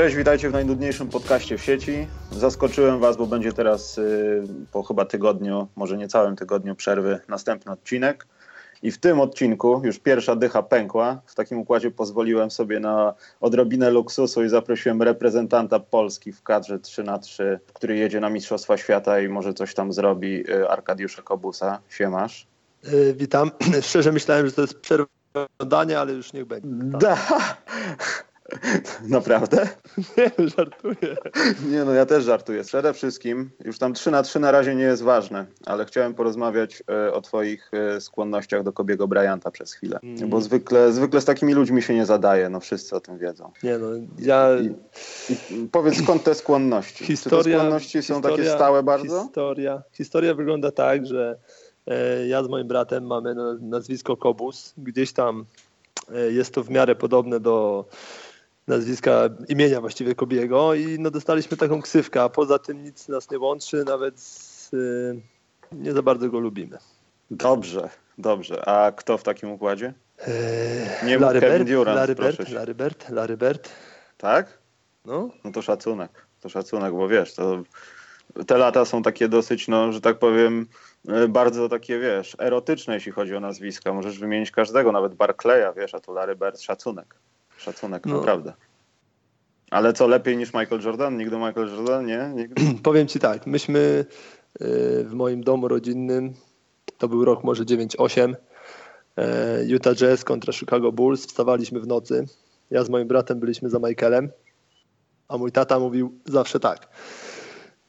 Cześć, witajcie w najnudniejszym podcaście w sieci. Zaskoczyłem Was, bo będzie teraz y, po chyba tygodniu, może nie całym tygodniu przerwy, następny odcinek. I w tym odcinku już pierwsza dycha pękła. W takim układzie pozwoliłem sobie na odrobinę luksusu i zaprosiłem reprezentanta Polski w kadrze 3 na 3 który jedzie na Mistrzostwa Świata i może coś tam zrobi, y, Arkadiusza Kobusa. Siemasz. Yy, witam. Szczerze myślałem, że to jest przerwa dania, ale już niech będzie. Da. Naprawdę? Nie, żartuję. Nie, no ja też żartuję. Przede wszystkim, już tam 3 na 3 na razie nie jest ważne, ale chciałem porozmawiać e, o twoich e, skłonnościach do Kobiego Bryanta przez chwilę. Mm. Bo zwykle, zwykle z takimi ludźmi się nie zadaje, no wszyscy o tym wiedzą. Nie no, ja... I, i powiedz skąd te skłonności? Historia, Czy te skłonności są takie stałe bardzo? Historia, historia wygląda tak, że e, ja z moim bratem mamy na- nazwisko Kobus. Gdzieś tam jest to w miarę podobne do nazwiska, imienia właściwie Kobiego i no dostaliśmy taką ksywkę, a poza tym nic nas nie łączy, nawet e, nie za bardzo go lubimy. Dobrze, dobrze. A kto w takim układzie? E, Nie Larry Kevin Bird, Durant, Larry Bird. Larry Bird, Larry Bird. Tak? No, No to szacunek. To szacunek, bo wiesz, to te lata są takie dosyć, no, że tak powiem, e, bardzo takie, wiesz, erotyczne, jeśli chodzi o nazwiska. Możesz wymienić każdego, nawet Barclaya, wiesz, a tu Larry Bird, szacunek. Szacunek, No. naprawdę. Ale co, lepiej niż Michael Jordan? Nigdy Michael Jordan? Nie? Nigdy? powiem ci tak, myśmy y, w moim domu rodzinnym, to był rok może 9-8, e, Utah Jazz kontra Chicago Bulls, wstawaliśmy w nocy, ja z moim bratem byliśmy za Michaelem, a mój tata mówił zawsze tak,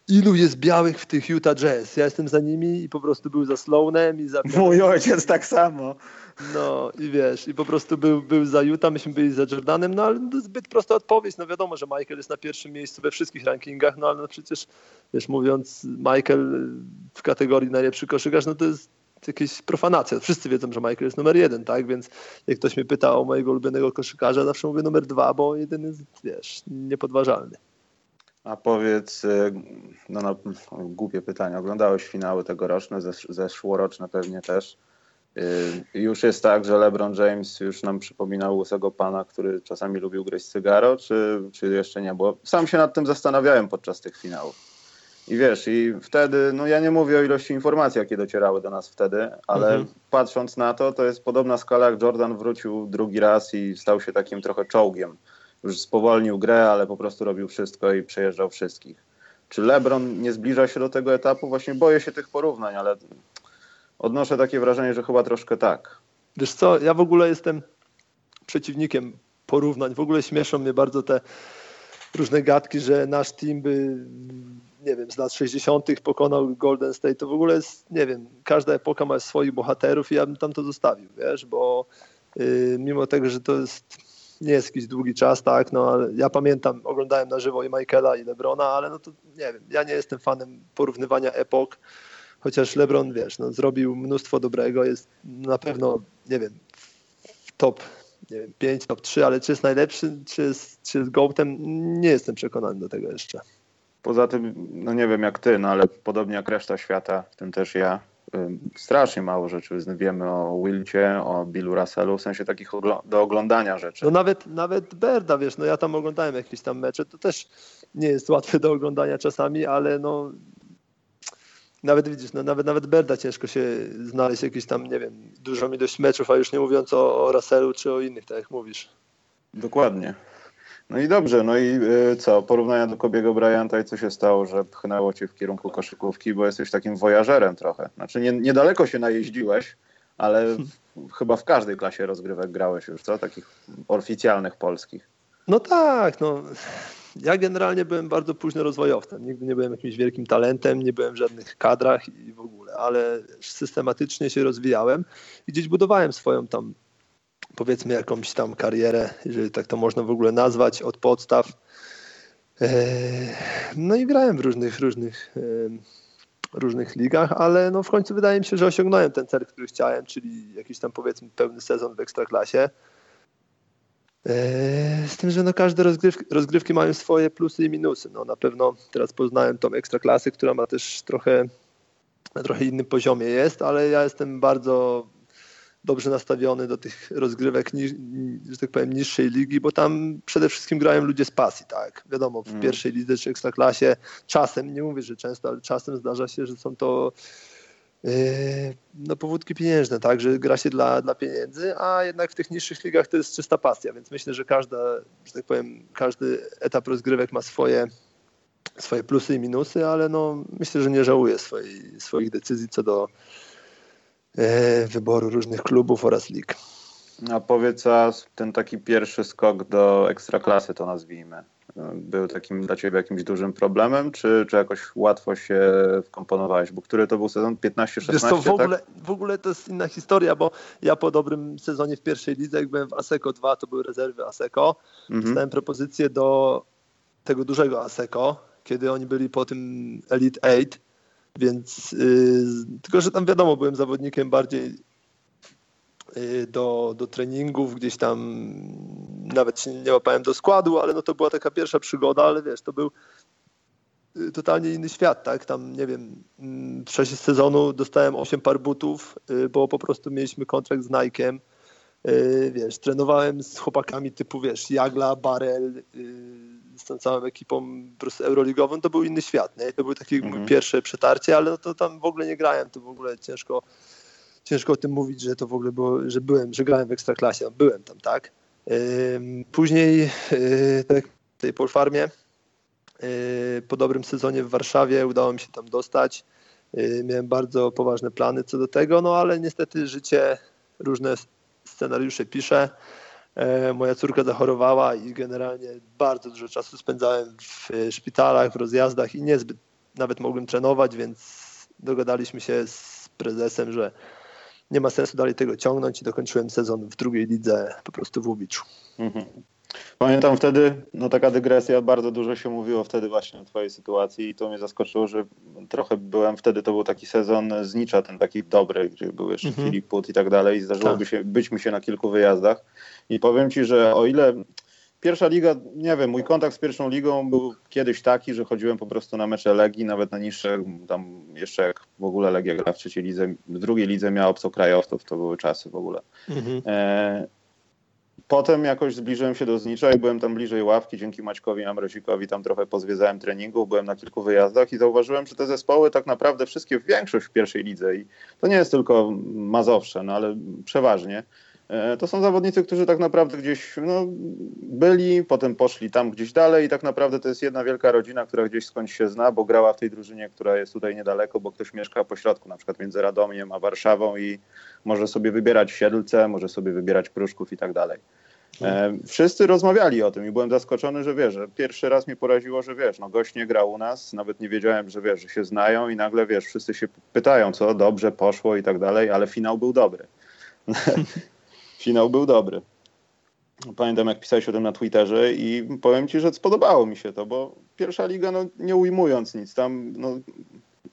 ilu jest białych w tych Utah Jazz, ja jestem za nimi i po prostu był za Sloanem i za... Mój ojciec tak samo. No i wiesz, i po prostu był, był za Utah, myśmy byli za Jordanem, no ale zbyt prosta odpowiedź. No wiadomo, że Michael jest na pierwszym miejscu we wszystkich rankingach, no ale no przecież, wiesz, mówiąc Michael w kategorii najlepszy koszykarz, no to jest jakaś profanacja. Wszyscy wiedzą, że Michael jest numer jeden, tak? Więc jak ktoś mnie pyta o mojego ulubionego koszykarza, zawsze mówię numer dwa, bo jeden jest, wiesz, niepodważalny. A powiedz, y, no, no głupie pytanie, oglądałeś finały tegoroczne, zesz- zeszłoroczne pewnie też. Y, Już jest tak, że LeBron James już nam przypominał łysego pana, który czasami lubił gryźć cygaro, czy, czy jeszcze nie? Bo sam się nad tym zastanawiałem podczas tych finałów. I wiesz, i wtedy, no ja nie mówię o ilości informacji, jakie docierały do nas wtedy, ale Mhm. patrząc na to, to jest podobna skala, jak Jordan wrócił drugi raz i stał się takim trochę czołgiem. Już spowolnił grę, ale po prostu robił wszystko i przejeżdżał wszystkich. Czy LeBron nie zbliża się do tego etapu? Właśnie boję się tych porównań, ale odnoszę takie wrażenie, że chyba troszkę tak. Wiesz co, ja w ogóle jestem przeciwnikiem porównań. W ogóle śmieszą mnie bardzo te różne gadki, że nasz team by, nie wiem, z lat 60. pokonał Golden State. To w ogóle jest, nie wiem, każda epoka ma swoich bohaterów i ja bym tam to zostawił, wiesz, bo yy, mimo tego, że to jest, nie jest jakiś długi czas, tak, no ale ja pamiętam, oglądałem na żywo i Michaela i Lebrona, ale no to nie wiem, ja nie jestem fanem porównywania epok, chociaż LeBron, wiesz, no, zrobił mnóstwo dobrego, jest na pewno, nie wiem, w top nie wiem, 5, top 3, ale czy jest najlepszy, czy jest, czy jest gołtem, nie jestem przekonany do tego jeszcze. Poza tym, no nie wiem jak ty, no ale podobnie jak reszta świata, w tym też ja, strasznie mało rzeczy wiemy o Wilcie, o Billu Russellu, w sensie takich do oglądania rzeczy. No nawet, nawet Berda, wiesz, no ja tam oglądałem jakieś tam mecze, to też nie jest łatwe do oglądania czasami, ale no nawet widzisz, no nawet, nawet Berda ciężko się znaleźć jakieś tam, nie wiem, dużą ilość meczów, a już nie mówiąc o, o Russellu czy o innych, tak jak mówisz. Dokładnie. No i dobrze, no i y, co, porównania do Kobiego Bryanta i co się stało, że pchnęło cię w kierunku koszykówki, bo jesteś takim wojażerem trochę. Znaczy nie, niedaleko się najeździłeś, ale w, chyba w każdej klasie rozgrywek grałeś już, co? Takich oficjalnych polskich. No tak, no. Ja generalnie byłem bardzo późno rozwojowcem. Nigdy nie byłem jakimś wielkim talentem, nie byłem w żadnych kadrach i w ogóle, ale systematycznie się rozwijałem i gdzieś budowałem swoją tam, powiedzmy, jakąś tam karierę, jeżeli tak to można w ogóle nazwać, od podstaw. Eee, No i grałem w różnych, różnych, em, różnych ligach, ale no w końcu wydaje mi się, że osiągnąłem ten cel, który chciałem, czyli jakiś tam powiedzmy pełny sezon w Ekstraklasie. Eee, Z tym, że no każde rozgrywki, rozgrywki mają swoje plusy i minusy. No na pewno teraz poznałem tą ekstraklasę, która ma też trochę na trochę innym poziomie jest, ale ja jestem bardzo dobrze nastawiony do tych rozgrywek, że tak powiem, niższej ligi, bo tam przede wszystkim grają ludzie z pasji, tak? Wiadomo, w mm. pierwszej lidze czy ekstraklasie czasem, nie mówię, że często, ale czasem zdarza się, że są to no, powódki pieniężne, tak, że gra się dla, dla pieniędzy, a jednak w tych niższych ligach to jest czysta pasja, więc myślę, że każda, że tak powiem, każdy etap rozgrywek ma swoje, swoje plusy i minusy, ale no, myślę, że nie żałuję swojej, swoich decyzji co do E, wyboru różnych klubów oraz lig. A powiedz, a ten taki pierwszy skok do ekstraklasy, to nazwijmy, był takim dla Ciebie jakimś dużym problemem, czy, czy jakoś łatwo się wkomponowałeś? Bo który to był sezon? 15-16? Wiesz w, ogóle, tak? w ogóle to jest inna historia, bo ja po dobrym sezonie w pierwszej lidze, jak byłem w ASECO 2, to były rezerwy ASECO, mhm. dostałem propozycję do tego dużego ASECO, kiedy oni byli po tym Elite 8 więc yy, tylko, że tam wiadomo, byłem zawodnikiem bardziej do, do treningów, gdzieś tam nawet się nie łapałem do składu, ale no to była taka pierwsza przygoda, ale wiesz, to był yy, totalnie inny świat, tak? Tam, nie wiem, mm, w czasie sezonu dostałem 8 par butów, yy, bo po prostu mieliśmy kontrakt z Nike'em. Wiesz, trenowałem z chłopakami typu, wiesz, Jagla, Barel, z tą całą ekipą po prostu euroligową, to był inny świat, nie? To było takie mhm. pierwsze przetarcie, ale no to tam w ogóle nie grałem, to w ogóle ciężko, ciężko o tym mówić, że to w ogóle było, że byłem, że grałem w Ekstraklasie, no, byłem tam, tak? Później tak, w tej Polfarmie yy, po dobrym sezonie w Warszawie udało mi się tam dostać. Yy, miałem bardzo poważne plany co do tego, no ale niestety życie różne scenariusze pisze. Moja córka zachorowała i generalnie bardzo dużo czasu spędzałem w szpitalach, w rozjazdach i niezbyt nawet mogłem trenować, więc dogadaliśmy się z prezesem, że nie ma sensu dalej tego ciągnąć i dokończyłem sezon w drugiej lidze po prostu w Łubiczu. Mhm. Pamiętam wtedy, no taka dygresja, bardzo dużo się mówiło wtedy właśnie o twojej sytuacji i to mnie zaskoczyło, że trochę byłem wtedy, to był taki sezon z Nicza, ten taki dobry, gdzie był jeszcze mhm. Filip Put i tak dalej i zdarzyłoby tak. się, być mi się na kilku wyjazdach i powiem ci, że o ile pierwsza liga, nie wiem, mój kontakt z pierwszą ligą był kiedyś taki, że chodziłem po prostu na mecze Legii, nawet na niższe, tam jeszcze jak w ogóle Legia gra w trzeciej lidze, w drugiej lidze miała obcokrajowców, to były czasy w ogóle. Mhm. E, Potem jakoś zbliżyłem się do Znicza i byłem tam bliżej ławki, dzięki Maćkowi Amrozikowi tam trochę pozwiedzałem treningów, byłem na kilku wyjazdach i zauważyłem, że te zespoły tak naprawdę wszystkie, większość w pierwszej lidze i to nie jest tylko Mazowsze, no ale przeważnie, to są zawodnicy, którzy tak naprawdę gdzieś no, byli, potem poszli tam gdzieś dalej i tak naprawdę to jest jedna wielka rodzina, która gdzieś skądś się zna, bo grała w tej drużynie, która jest tutaj niedaleko, bo ktoś mieszka po środku, na przykład między Radomiem a Warszawą i może sobie wybierać Siedlce, może sobie wybierać Pruszków i tak dalej. E, wszyscy rozmawiali o tym i byłem zaskoczony, że wiesz, że pierwszy raz mi poraziło, że wiesz, no gość nie grał u nas, nawet nie wiedziałem, że wiesz, że się znają i nagle wiesz, wszyscy się pytają, co dobrze poszło i tak dalej, ale finał był dobry. finał był dobry. Pamiętam, jak pisałeś o tym na Twitterze i powiem ci, że spodobało mi się to, bo pierwsza liga, no nie ujmując nic, tam no,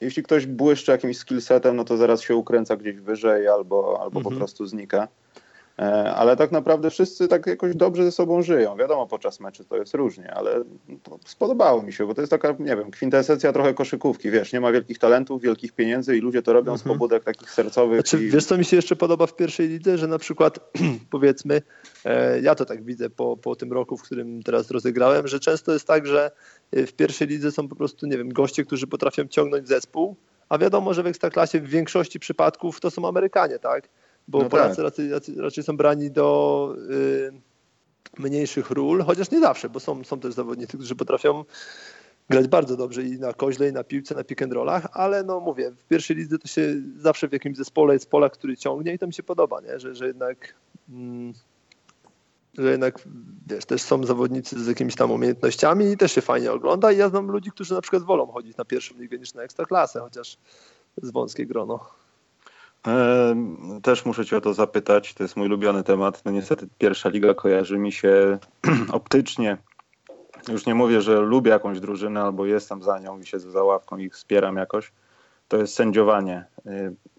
jeśli ktoś błyszczy jakimś skillsetem, no to zaraz się ukręca gdzieś wyżej albo, albo mhm. po prostu znika. E, ale tak naprawdę wszyscy tak jakoś dobrze ze sobą żyją. Wiadomo, podczas meczu to jest różnie, ale spodobało mi się, bo to jest taka, nie wiem, kwintesencja trochę koszykówki, wiesz, nie ma wielkich talentów, wielkich pieniędzy i ludzie to robią mhm. z pobudek takich sercowych. Znaczy, i... Wiesz, co mi się jeszcze podoba w pierwszej lidze, że na przykład, powiedzmy, e, ja to tak widzę po, po tym roku, w którym teraz rozegrałem, że często jest tak, że e, w pierwszej lidze są po prostu, nie wiem, goście, którzy potrafią ciągnąć zespół, a wiadomo, że w Ekstraklasie w większości przypadków to są Amerykanie, tak? Bo no Polacy tak. raczej, raczej, są brani do y, mniejszych ról, chociaż nie zawsze, bo są, są też zawodnicy, którzy potrafią grać bardzo dobrze i na koźle, i na piłce, na pick and rollach, ale no mówię, w pierwszej lidze to się zawsze w jakimś zespole jest Polak, który ciągnie i to mi się podoba, nie? Że, że jednak mm, że jednak wiesz, też są zawodnicy z jakimiś tam umiejętnościami i też się fajnie ogląda i ja znam ludzi, którzy na przykład wolą chodzić na pierwszą ligę niż na ekstraklasę, chociaż z wąskie grono. Też muszę Cię o to zapytać. To jest mój ulubiony temat. No niestety pierwsza liga kojarzy mi się optycznie. Już nie mówię, że lubię jakąś drużynę albo jestem za nią i siedzę za ławką i wspieram jakoś. To jest sędziowanie.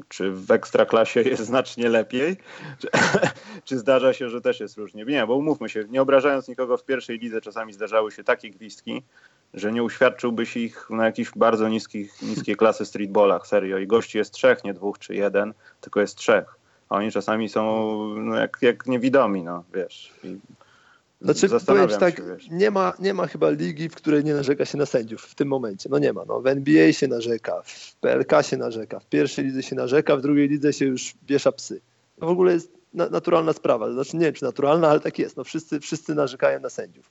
Czy w ekstraklasie jest znacznie lepiej? Czy, czy zdarza się, że też jest różnie? Nie, bo umówmy się, nie obrażając nikogo w pierwszej lidze, czasami zdarzały się takie gwizdki, że nie uświadczyłbyś ich na jakichś bardzo niskich, niskiej klasy streetballach, serio. I gości jest trzech, nie dwóch czy jeden, tylko jest trzech. a oni czasami są no, jak, jak niewidomi, no wiesz. I znaczy, powiem tak, nie, ma, nie ma chyba ligi, w której nie narzeka się na sędziów w tym momencie. No nie ma. No, w NBA się narzeka, w PLK się narzeka, w pierwszej lidze się narzeka, w drugiej lidze się już wiesza psy. To w ogóle jest na, naturalna sprawa. Znaczy nie wiem, czy naturalna, ale tak jest. No, wszyscy, wszyscy narzekają na sędziów.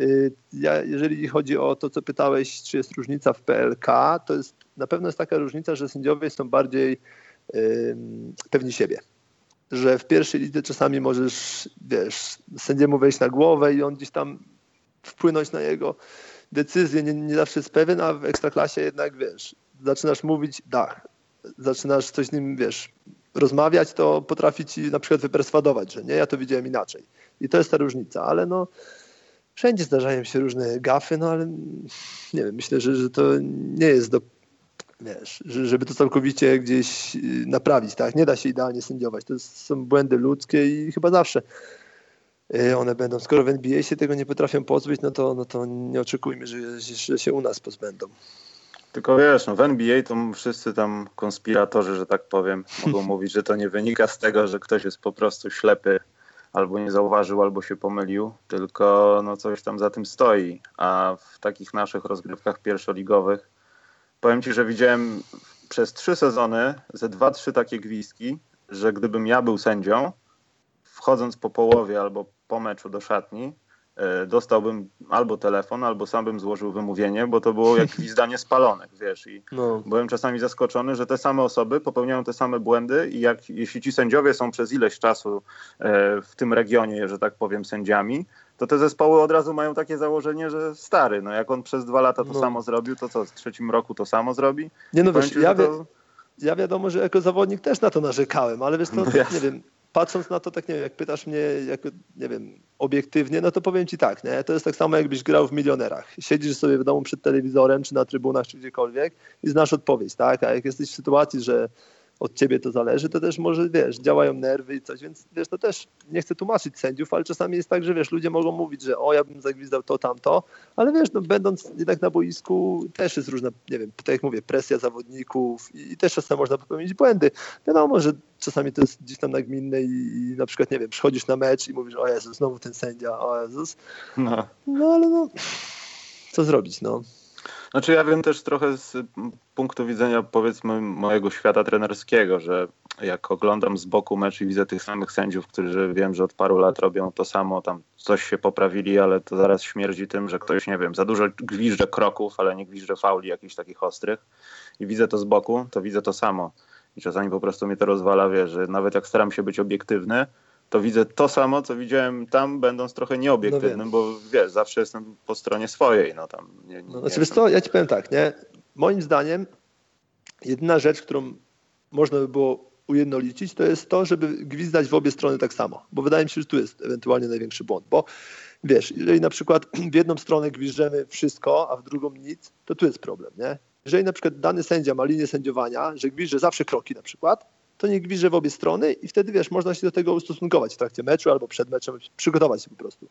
Y, ja, jeżeli chodzi o to, co pytałeś, czy jest różnica w PLK, to jest na pewno jest taka różnica, że sędziowie są bardziej yy, pewni siebie. Że w pierwszej lidze czasami możesz, wiesz, sędziemu wejść na głowę i on gdzieś tam wpłynąć na jego decyzję, nie, nie zawsze jest pewien, a w ekstraklasie jednak, wiesz, zaczynasz mówić dach, zaczynasz coś z nim, wiesz, rozmawiać, to potrafi ci na przykład wyperswadować, że nie, ja to widziałem inaczej. I to jest ta różnica, ale no wszędzie zdarzają się różne gafy, no ale nie wiem, myślę, że, że to nie jest do wiesz, żeby to całkowicie gdzieś y, naprawić, tak? Nie da się idealnie sędziować. To są błędy ludzkie i chyba zawsze y, one będą. Skoro w NBA się tego nie potrafią pozbyć, no to, no to nie oczekujmy, że, że się u nas pozbędą. Tylko wiesz, no w NBA to wszyscy tam konspiratorzy, że tak powiem, mogą mówić, że to nie wynika z tego, że ktoś jest po prostu ślepy albo nie zauważył, albo się pomylił, tylko no coś tam za tym stoi. A w takich naszych rozgrywkach pierwszoligowych powiem Ci, że widziałem przez trzy sezony ze dwa, trzy takie gwizdki, że gdybym ja był sędzią, wchodząc po połowie albo po meczu do szatni, dostałbym albo telefon, albo sam bym złożył wymówienie, bo to było jak gwizdanie spalonek, wiesz. I no. byłem czasami zaskoczony, że te same osoby popełniają te same błędy i jak, jeśli ci sędziowie są przez ileś czasu e, w tym regionie, że tak powiem, sędziami, to te zespoły od razu mają takie założenie, że stary, no jak on przez dwa lata to no. samo zrobił, to co, w trzecim roku to samo zrobi? Nie no wiesz, ja, to... ja wiadomo, że jako zawodnik też na to narzekałem, ale wiesz, to, no nie wiem, patrząc na to, tak nie wiem, jak pytasz mnie, jako, nie wiem, obiektywnie, no to powiem ci tak, nie? To jest tak samo, jakbyś grał w milionerach. Siedzisz sobie w domu przed telewizorem, czy na trybunach, czy gdziekolwiek i znasz odpowiedź, tak? A jak jesteś w sytuacji, że od ciebie to zależy, to też może, wiesz, działają nerwy i coś, więc wiesz, to też nie chcę tłumaczyć sędziów, ale czasami jest tak, że wiesz, ludzie mogą mówić, że o, ja bym zagwizdał to, tamto, ale wiesz, no będąc jednak na boisku też jest różna, nie wiem, tak jak mówię, presja zawodników i, i też czasem można popełnić błędy. Wiadomo, że czasami to jest gdzieś tam nagminne i, i na przykład, nie wiem, przychodzisz na mecz i mówisz, o Jezus, znowu ten sędzia, o Jezus. No, no ale no, co zrobić, no. Znaczy ja wiem też trochę z punktu widzenia powiedzmy mojego świata trenerskiego, że jak oglądam z boku mecz i widzę tych samych sędziów, którzy wiem, że od paru lat robią to samo, tam coś się poprawili, ale to zaraz śmierdzi tym, że ktoś, nie wiem, za dużo gwizdże kroków, ale nie gwizdże fauli jakichś takich ostrych i widzę to z boku, to widzę to samo. I czasami po prostu mnie to rozwala, wie, że nawet jak staram się być obiektywny, to widzę to samo, co widziałem tam, będąc trochę nieobiektywnym, no bo wiesz, zawsze jestem po stronie swojej. No, tam nie, nie, no, znaczy, co, ja ci powiem tak, nie? Moim zdaniem jedyna rzecz, którą można by było ujednolicić, to jest to, żeby gwizdać w obie strony tak samo, bo wydaje mi się, że tu jest ewentualnie największy błąd, bo wiesz, jeżeli na przykład w jedną stronę gwizdżemy wszystko, a w drugą nic, to tu jest problem, nie? Jeżeli na przykład dany sędzia ma linię sędziowania, że gwizdże zawsze kroki na przykład, to niech gwizdże w obie strony i wtedy wiesz, można się do tego ustosunkować w trakcie meczu albo przed meczem, przygotować się po prostu.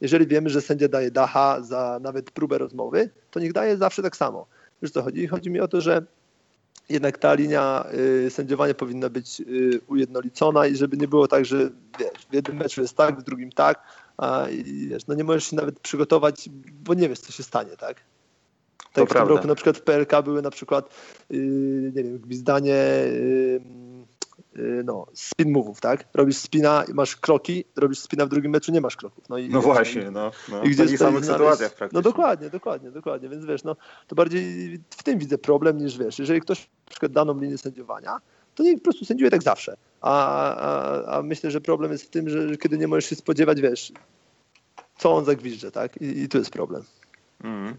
Jeżeli wiemy, że sędzia daje dacha za nawet próbę rozmowy, to niech daje zawsze tak samo. Wiesz co chodzi? Chodzi mi o to, że jednak ta linia y, sędziowania powinna być y, ujednolicona i żeby nie było tak, że wiesz, w jednym meczu jest tak, w drugim tak, a wiesz, no nie możesz się nawet przygotować, bo nie wiesz, co się stanie, tak? Tak to w prawda. tym roku na przykład w PLK były na przykład, yy, nie wiem, gwizdanie Y, no, spin move'ów, tak? Robisz spina i masz kroki, robisz spina w drugim meczu, nie masz kroków. No, i, no właśnie, no, no. I gdzie w takich samych sytuacjach praktycznie. No dokładnie, dokładnie, dokładnie, więc wiesz, no, to bardziej w tym widzę problem niż wiesz, jeżeli ktoś na przykład daną linię sędziowania, to niech po prostu sędziuje tak zawsze. A, a, a myślę, że problem jest w tym, że kiedy nie możesz się spodziewać, wiesz, co on zagwizdże, tak? I, i tu jest problem. Mm.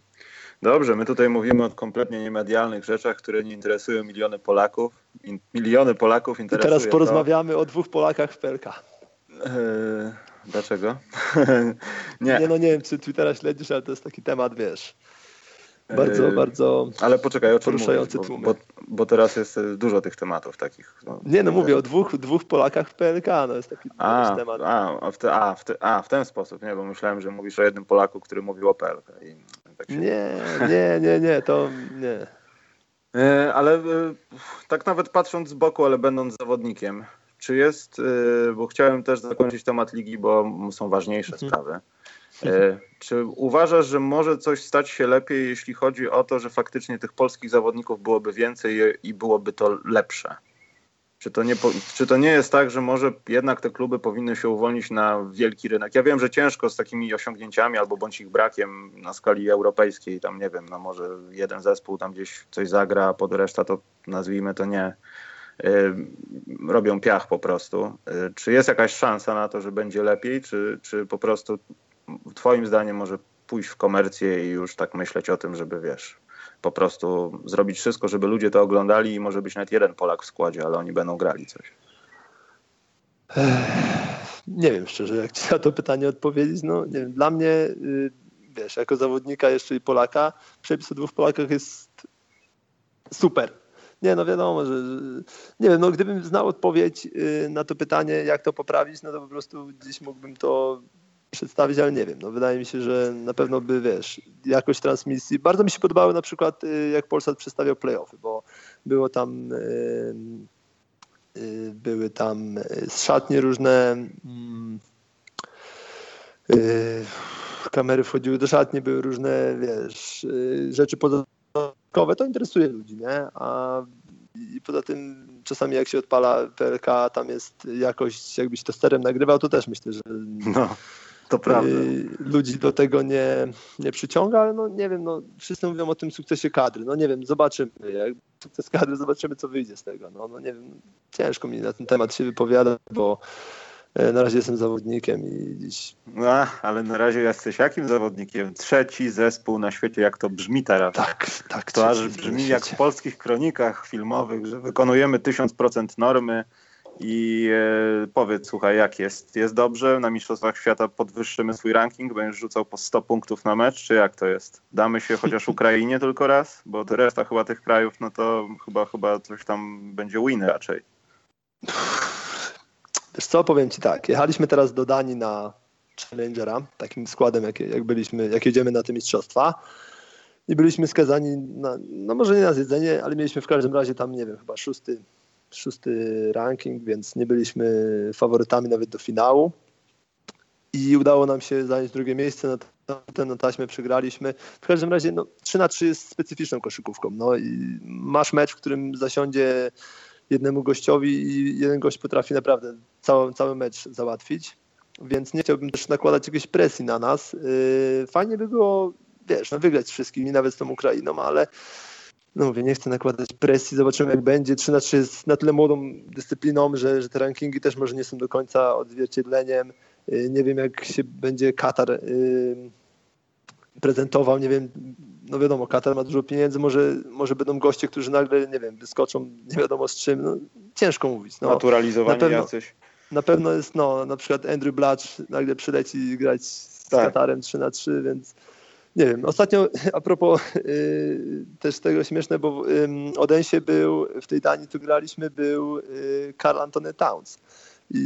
Dobrze, my tutaj mówimy o kompletnie niemedialnych rzeczach, które nie interesują miliony Polaków. In, miliony Polaków interesują. Teraz porozmawiamy to... o dwóch Polakach w PLK. Eee, dlaczego? nie. nie, no nie wiem, czy Twittera śledzisz, ale to jest taki temat, wiesz. Bardzo, yy, bardzo. Ale poczekaj, o czym poruszający mówisz, bo, bo, bo, teraz jest e, dużo tych tematów takich. No, nie, no mówię o dwóch, dwóch Polakach w PLK, no jest taki a, temat. A, w te, a, w te, a, w ten sposób, nie, bo myślałem, że mówisz o jednym Polaku, który mówił o PLK. I tak się... Nie, nie, nie, nie, to nie. E, ale e, tak nawet patrząc z boku, ale będąc zawodnikiem, czy jest, y, bo chciałem też zakończyć temat ligi, bo są ważniejsze mhm. sprawy. Czy uważasz, że może coś stać się lepiej, jeśli chodzi o to, że faktycznie tych polskich zawodników byłoby więcej i byłoby to lepsze? Czy to, nie, czy to nie jest tak, że może jednak te kluby powinny się uwolnić na wielki rynek? Ja wiem, że ciężko z takimi osiągnięciami albo bądź ich brakiem na skali europejskiej, tam nie wiem, no może jeden zespół tam gdzieś coś zagra, a pod reszta to nazwijmy to nie, robią piach po prostu. Yy, czy jest jakaś szansa na to, że będzie lepiej, czy, czy po prostu twoim zdaniem może pójść w komercję i już tak myśleć o tym, żeby wiesz, po prostu zrobić wszystko, żeby ludzie to oglądali i może być nawet jeden Polak w składzie, ale oni będą grali coś. Nie wiem szczerze, jak ci na to pytanie odpowiedzieć. No, nie wiem, dla mnie, y, wiesz, jako zawodnika jeszcze i Polaka, przepis o dwóch Polakach jest super. Nie, no wiadomo, że, że, nie wiem, no gdybym znał odpowiedź y, na to pytanie, jak to poprawić, no to po prostu gdzieś mógłbym to przedstawić, ale nie wiem. No, wydaje mi się, że na pewno by, wiesz, jakość transmisji. Bardzo mi się podobały na przykład, y, jak Polsat przedstawiał playoffy, bo było tam, y, y, były tam z szatni różne mm, kamery wchodziły do szatni, były różne, wiesz, rzeczy podatkowe. To interesuje ludzi, nie? A i poza tym czasami jak się odpala PLK, tam jest jakość, jakbyś to sterem nagrywał, to też myślę, że no. To prawda. Y, ludzi do tego nie, nie przyciąga, ale no nie wiem, no wszyscy mówią o tym sukcesie kadry. No nie wiem, zobaczymy. Jak sukces kadry, zobaczymy, co wyjdzie z tego. No, no nie wiem, ciężko mi na ten temat się wypowiadać, bo e, na razie jestem zawodnikiem i dziś. No, ale na razie jesteś jakim zawodnikiem? Trzeci zespół na świecie, jak to brzmi teraz. Tak, tak. To aż brzmi jak w polskich kronikach filmowych, że wykonujemy 1000% normy i e, powiedz, słuchaj, jak jest? Jest dobrze? Na Mistrzostwach Świata podwyższymy swój ranking? Będziesz rzucał po 100 punktów na mecz, czy jak to jest? Damy się chociaż Ukrainie tylko raz? Bo reszta chyba tych krajów, no to chyba, chyba coś tam będzie win raczej. Wiesz co, powiem Ci tak. Jechaliśmy teraz do Danii na Challengera, takim składem, jak, jak byliśmy, jak jedziemy na te mistrzostwa. I byliśmy skazani na, no może nie na zjedzenie, ale mieliśmy w każdym razie tam, nie wiem, chyba szósty, szósty ranking, więc nie byliśmy faworytami nawet do finału. I udało nam się zająć drugie miejsce na ten na taśmę przegraliśmy. W każdym razie no, 3 na 3 jest specyficzną koszykówką. No, i masz mecz, w którym zasiądzie jednemu gościowi i jeden gość potrafi naprawdę cały, cały mecz załatwić. Więc nie chciałbym też nakładać jakiejś presji na nas. Yy, fajnie by było, wiesz, no, wygrać z wszystkimi, nawet z tą Ukrainą, ale no mówię, nie chcę nakładać presji, zobaczymy jak będzie. 3 na 3 jest na tyle młodą dyscypliną, że, że te rankingi też może nie są do końca odzwierciedleniem. Y, nie wiem jak się będzie Katar y, prezentował, nie wiem, no wiadomo, Katar ma dużo pieniędzy, może, może będą goście, którzy nagle, nie wiem, wyskoczą nie wiadomo z czym, no ciężko mówić. No, Naturalizowani na pewno, jacyś. Na pewno jest, no, na przykład Andrew Blatch nagle przyleci grać z tak. Katarem 3 na 3, więc nie wiem, ostatnio a propos y, też tego śmieszne, bo y, Odensie był, w tej Danii, tu graliśmy, był y, Carl Antony Towns. I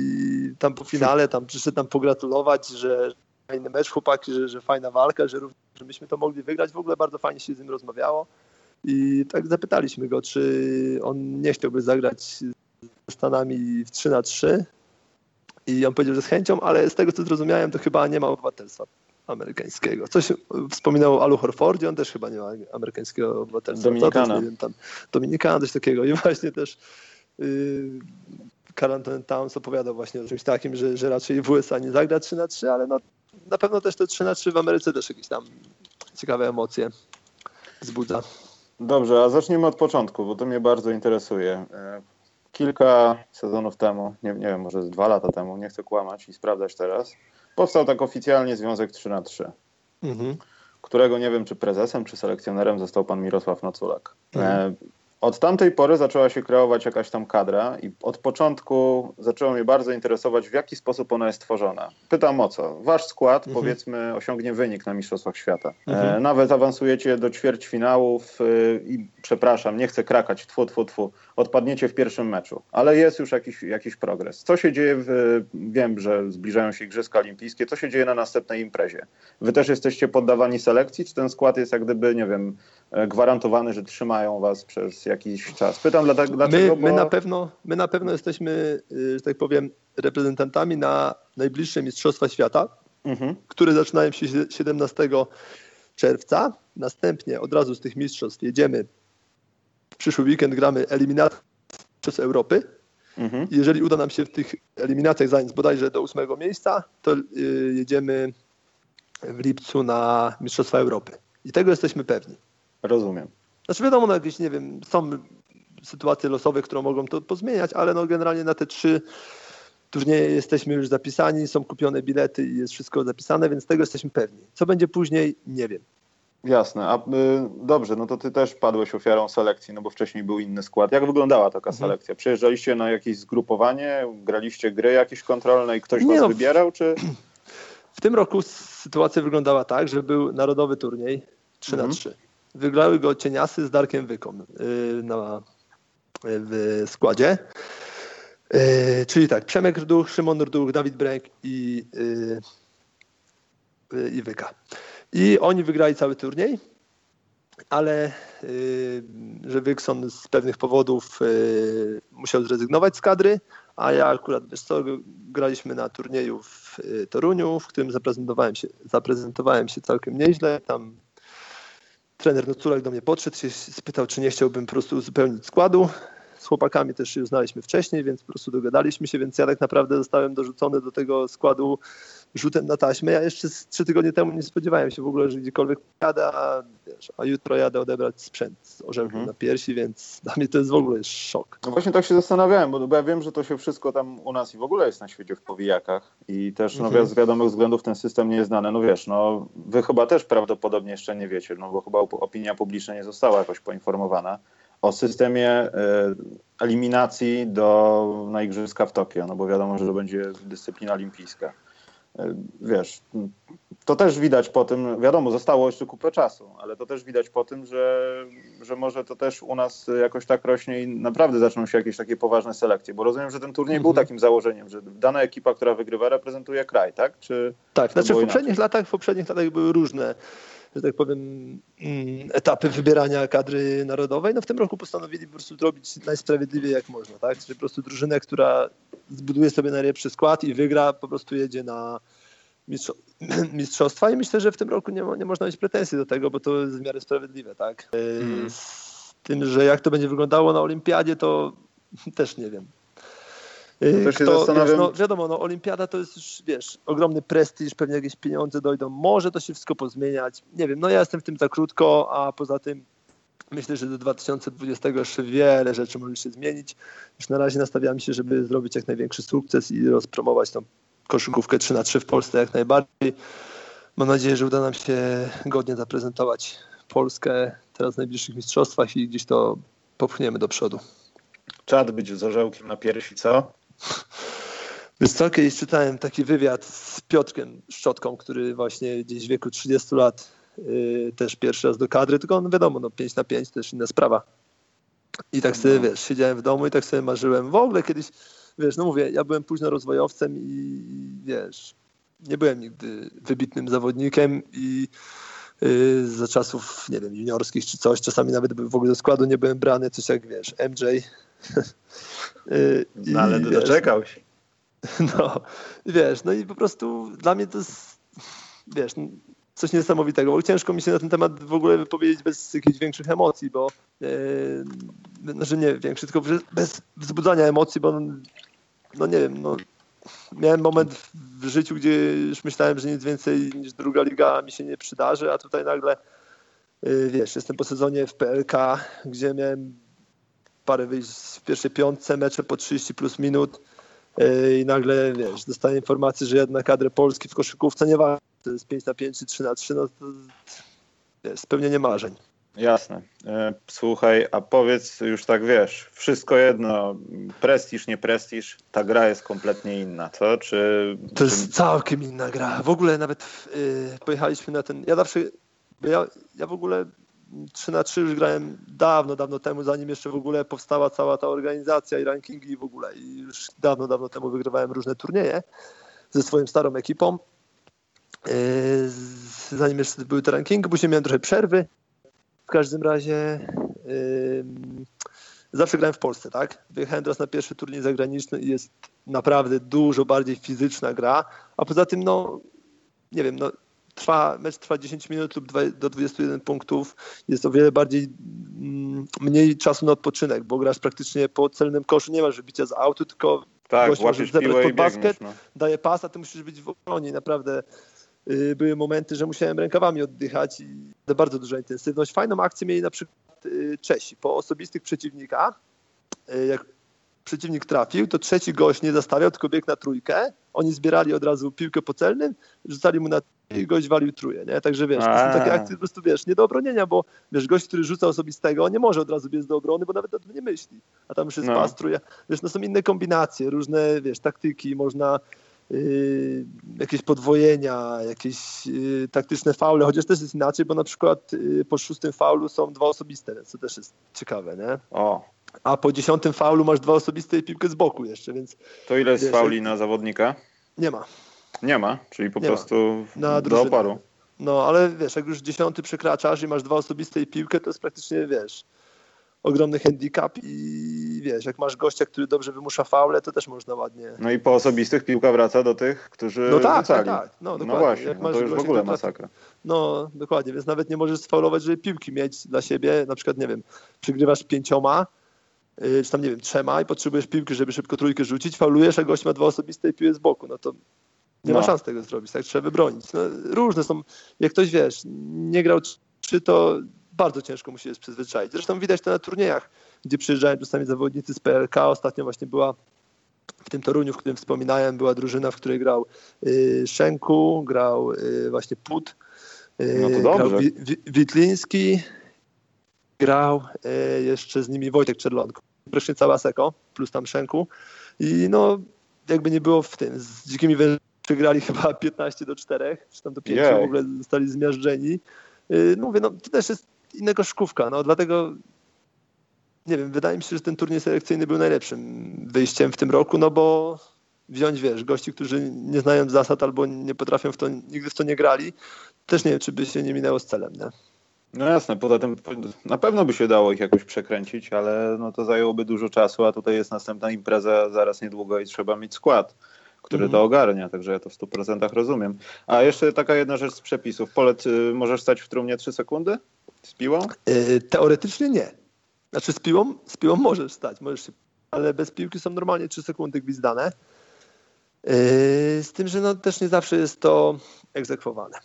tam po finale tam przyszedł nam pogratulować, że fajny mecz chłopaki, że, że fajna walka, że, że myśmy to mogli wygrać. W ogóle bardzo fajnie się z nim rozmawiało. I tak zapytaliśmy go, czy on nie chciałby zagrać z Stanami w 3 na 3 I on powiedział, że z chęcią, ale z tego co zrozumiałem, to chyba nie ma obywatelstwa amerykańskiego. Coś wspominał o Alu Horfordzie, on też chyba nie ma amerykańskiego obywatelstwa. Dominikana. To, wiem, tam, Dominikana, coś takiego. I właśnie też yy, Carl Anthony Towns opowiadał właśnie o czymś takim, że, że raczej w USA nie zagra 3 na 3, ale no, na pewno też te 3 na 3 w Ameryce też jakieś tam ciekawe emocje wzbudza. Dobrze, a zaczniemy od początku, bo to mnie bardzo interesuje. E, kilka sezonów temu, nie, nie wiem, może z dwa lata temu, nie chcę kłamać i sprawdzać teraz, powstał tak oficjalnie Związek 3 na 3 mhm. którego nie wiem, czy prezesem, czy selekcjonerem został pan Mirosław Noculak. Mhm. E, od tamtej pory zaczęła się kreować jakaś tam kadra i od początku zaczęło mnie bardzo interesować, w jaki sposób ona jest tworzona. Pytam o co? Wasz skład, mhm. powiedzmy, osiągnie wynik na Mistrzostwach Świata. E, mhm. nawet awansujecie do ćwierćfinałów y, i przepraszam, nie chcę krakać, tfu, tfu, tfu, odpadniecie w pierwszym meczu, ale jest już jakiś, jakiś progres. Co się dzieje, w, wiem, że zbliżają się Igrzyska Olimpijskie, co się dzieje na następnej imprezie? Wy też jesteście poddawani selekcji, czy ten skład jest jak gdyby, nie wiem, e, gwarantowany, że trzymają was przez jakiś czas. Pytam dlatego, my, my, na pewno, my na pewno jesteśmy, y, że tak powiem, reprezentantami na najbliższe Mistrzostwa Świata, mhm. które zaczynają się 17 czerwca. Następnie od razu z tych mistrzostw jedziemy. W przyszły weekend gramy eliminację przez Europy. Mhm. Jeżeli uda nam się w tych eliminacjach zająć bodajże do ósmego miejsca, to y, jedziemy w lipcu na Mistrzostwa Europy. I tego jesteśmy pewni. Rozumiem. Znaczy wiadomo, no jakieś, nie wiem, są sytuacje losowe, które mogą to pozmieniać, ale no generalnie na te trzy turnieje jesteśmy już zapisani, są kupione bilety i jest wszystko zapisane, więc tego jesteśmy pewni. Co będzie później, nie wiem. Jasne, a y, dobrze, no to ty też padłeś ofiarą selekcji, no bo wcześniej był inny skład. Jak wyglądała taka mhm. selekcja? Przyjeżdżaliście na jakieś zgrupowanie, graliście gry jakieś kontrolne i ktoś nie was no, wybierał, czy... W tym roku sytuacja wyglądała tak, że był narodowy turniej 3 mhm. na 3 Wygrały go cieniasy z Darkiem Wykom y, na, w składzie. Y, czyli tak, Przemek Rduch, Szymon Rduch, Dawid Bręk i, y, i Wyka. I oni wygrali cały turniej, ale że Wykson z pewnych powodów musiał zrezygnować z kadry, a ja akurat, wiesz co, graliśmy na turnieju w Toruniu, w którym zaprezentowałem się, zaprezentowałem się całkiem nieźle. Tam trener Noculek do mnie podszedł, się spytał, czy nie chciałbym po prostu uzupełnić składu. Chłopakami też się znaliśmy wcześniej, więc po prostu dogadaliśmy się, więc ja tak naprawdę zostałem dorzucony do tego składu rzutem na taśmę. Ja jeszcze trzy tygodnie temu nie spodziewałem się w ogóle, że gdziekolwiek jadę, a, wiesz, a jutro jadę odebrać sprzęt z mhm. na piersi, więc dla mnie to jest w ogóle szok. No właśnie tak się zastanawiałem, bo, bo ja wiem, że to się wszystko tam u nas i w ogóle jest na świecie w powijakach i też no, mhm. z wiadomych względów ten system nie jest znany. No wiesz, no wy chyba też prawdopodobnie jeszcze nie wiecie, no bo chyba opinia publiczna nie została jakoś poinformowana o systemie y, eliminacji do, na Igrzyska w Tokio, no bo wiadomo, że to będzie dyscyplina olimpijska. E, wiesz, to też widać po tym, wiadomo, zostało jeszcze kupę czasu, ale to też widać po tym, że, że może to też u nas jakoś tak rośnie i naprawdę zaczną się jakieś takie poważne selekcje, bo rozumiem, że ten turniej był mhm. takim założeniem, że dana ekipa, która wygrywa, reprezentuje kraj, tak? Czy tak, znaczy w poprzednich latach, w poprzednich latach były różne że tak powiem, mm, etapy wybierania kadry narodowej. No w tym roku postanowili po prostu zrobić najsprawiedliwiej jak można, tak? Czyli po prostu drużynę, która zbuduje sobie najlepszy skład i wygra, po prostu jedzie na mistrzostwa i myślę, że w tym roku nie, nie można mieć pretensji do tego, bo to jest w miarę sprawiedliwe, tak? Mm. Z tym, że jak to będzie wyglądało na olimpiadzie, to też nie wiem. To się Kto, wiesz, no, wiadomo, no, olimpiada to jest już, wiesz, ogromny prestiż, pewnie jakieś pieniądze dojdą, może to się wszystko pozmieniać, nie wiem, no ja jestem w tym za krótko, a poza tym myślę, że do 2020 jeszcze wiele rzeczy może się zmienić. Już na razie nastawiam się, żeby zrobić jak największy sukces i rozpromować tą koszykówkę 3 na 3 w Polsce jak najbardziej. Mam nadzieję, że uda nam się godnie zaprezentować Polskę teraz w najbliższych mistrzostwach i gdzieś to popchniemy do przodu. Czad być z orzełkiem na piersi, co? Wiesz co, kiedyś czytałem taki wywiad z Piotrkiem Szczotką, który właśnie gdzieś w wieku 30 lat yy, też pierwszy raz do kadry, tylko on wiadomo, no 5 na 5 to też inna sprawa. I tak sobie, no. wiesz, siedziałem w domu i tak sobie marzyłem. W ogóle kiedyś, wiesz, no mówię, ja byłem późno rozwojowcem i wiesz, nie byłem nigdy wybitnym zawodnikiem i yy, za czasów, nie wiem, juniorskich czy coś, czasami nawet w ogóle do składu nie byłem brany, coś jak, wiesz, MJ no ale wiesz, doczekał się. No, wiesz, no i po prostu dla mnie to jest, wiesz, coś niesamowitego, bo ciężko mi się na ten temat w ogóle wypowiedzieć bez jakichś większych emocji, bo yy, znaczy nie większych, tylko bez wzbudzania emocji, bo no nie wiem, no miałem moment w życiu, gdzie już myślałem, że nic więcej niż druga liga mi się nie przydarzy, a tutaj nagle yy, wiesz, jestem po sezonie w PLK, gdzie miałem parę wyjść w pierwszej piątce, mecze po 30 plus minut e, i nagle, wiesz, dostaję informację, że jedna kadrę Polski w koszykówce nie ma, to jest 5 na 5 czy 3 na 3, no to jest spełnienie marzeń. Jasne. E, słuchaj, a powiedz już tak, wiesz, wszystko jedno, prestiż, nie prestiż, ta gra jest kompletnie inna, co? Czy... To jest całkiem inna gra. W ogóle nawet yy, pojechaliśmy na ten, ja zawsze, ja, ja w ogóle 3 na 3 już grałem dawno, dawno temu, zanim jeszcze w ogóle powstała cała ta organizacja i rankingi w ogóle. I już dawno, dawno temu wygrywałem różne turnieje ze swoją starą ekipą. Yy, zanim jeszcze były te rankingi, później miałem trochę przerwy W każdym razie zawsze grałem w Polsce, tak? Wyjechałem teraz na pierwszy turniej zagraniczny i jest naprawdę dużo bardziej fizyczna gra, a poza tym, no, nie wiem, no, trwa, mecz trwa 10 minut lub 2, do 21 punktów, jest o wiele bardziej mm, mniej czasu na odpoczynek, bo grasz praktycznie po celnym koszu, nie masz wybicia z autu, tylko tak, gość może zebrać pod basket, no. daje pas, a ty musisz być w obronie. Naprawdę y, były momenty, że musiałem rękawami oddychać i bardzo duża intensywność. Fajną akcję mieli na przykład y, Czesi po osobistych przeciwnikach. Y, jak przeciwnik trafił, to trzeci gość nie zastawiał, tylko biegł na trójkę. Oni zbierali od razu piłkę po celnym, rzucali mu na i gość walił truje, nie? Także wiesz, to są takie akcje po prostu, wiesz, nie do obronienia, bo wiesz, gość, który rzuca osobistego, nie może od razu biec do obrony, bo nawet o tym nie myśli. A tam już jest no. pas, truje. Wiesz, no są inne kombinacje, różne, wiesz, taktyki, można Yy, jakieś podwojenia, jakieś yy, taktyczne faule, chociaż też jest inaczej, bo na przykład yy, po szóstym faulu są dwa osobiste, więc to też jest ciekawe, nie? O. A po dziesiątym faulu masz dwa osobiste i piłkę z boku jeszcze, więc... To ile jest fauli na zawodnika? Nie ma. Nie ma, czyli po nie prostu na do oparu. No, ale wiesz, jak już dziesiąty przekraczasz i masz dwa osobiste i piłkę, to jest praktycznie, wiesz, ogromny handicap i wiesz, jak masz gościa, który dobrze wymusza faule, to też można ładnie... No i po osobistych piłka wraca do tych, którzy No tak, tak, tak, no, no dokładnie. No właśnie, jak no to już w ogóle masakra. No, dokładnie, więc nawet nie możesz sfaulować, żeby piłki mieć dla siebie, na przykład, nie wiem, przygrywasz pięcioma, czy tam, nie wiem, trzema i potrzebujesz piłki, żeby szybko trójkę rzucić, faulujesz, a gość ma dwa osobiste i piłę z boku, no to nie no. ma szans tego zrobić, tak trzeba wybronić. No, różne są, jak ktoś, wiesz, nie grał czy to bardzo ciężko musi się przyzwyczaić. Zresztą widać to na turniejach, gdzie przyjeżdżają czasami zawodnicy z PLK. Ostatnio właśnie była w tym Toruniu, w którym wspominałem, była drużyna, w której grał y, Szenku, grał y, właśnie Put, y, no to dobrze. grał Witliński, grał jeszcze z nimi Wojtek Czerlonko. Praktycznie cała Seko, plus tam Szenku. I no, jakby nie było w tym, z dzikimi wężami przegrali chyba 15 do 4, czy tam do 5 yeah. w ogóle zostali zmiażdżeni. No mówię, no to też jest inna koszkówka, no dlatego nie wiem, wydaje mi się, że ten turniej selekcyjny był najlepszym wyjściem w tym roku, no bo wziąć, wiesz, gości, którzy nie znają zasad albo nie potrafią w to, nigdy w to nie grali, też nie wiem, czy by się nie minęło z celem, nie? No jasne, poza tym na pewno by się dało ich jakoś przekręcić, ale no to zajęłoby dużo czasu, a tutaj jest następna impreza zaraz niedługo i trzeba mieć skład, który mm. to ogarnia, także ja to w 100% rozumiem. A jeszcze taka jedna rzecz z przepisów. Polet, y, możesz stać w trumnie 3 sekundy? Z piłą? E, teoretycznie nie. Znaczy z piłą, z piłą możesz stać, możesz się, ale bez piłki są normalnie 3 sekundy gwizdane. E, z tym, że no, też nie zawsze jest to egzekwowane.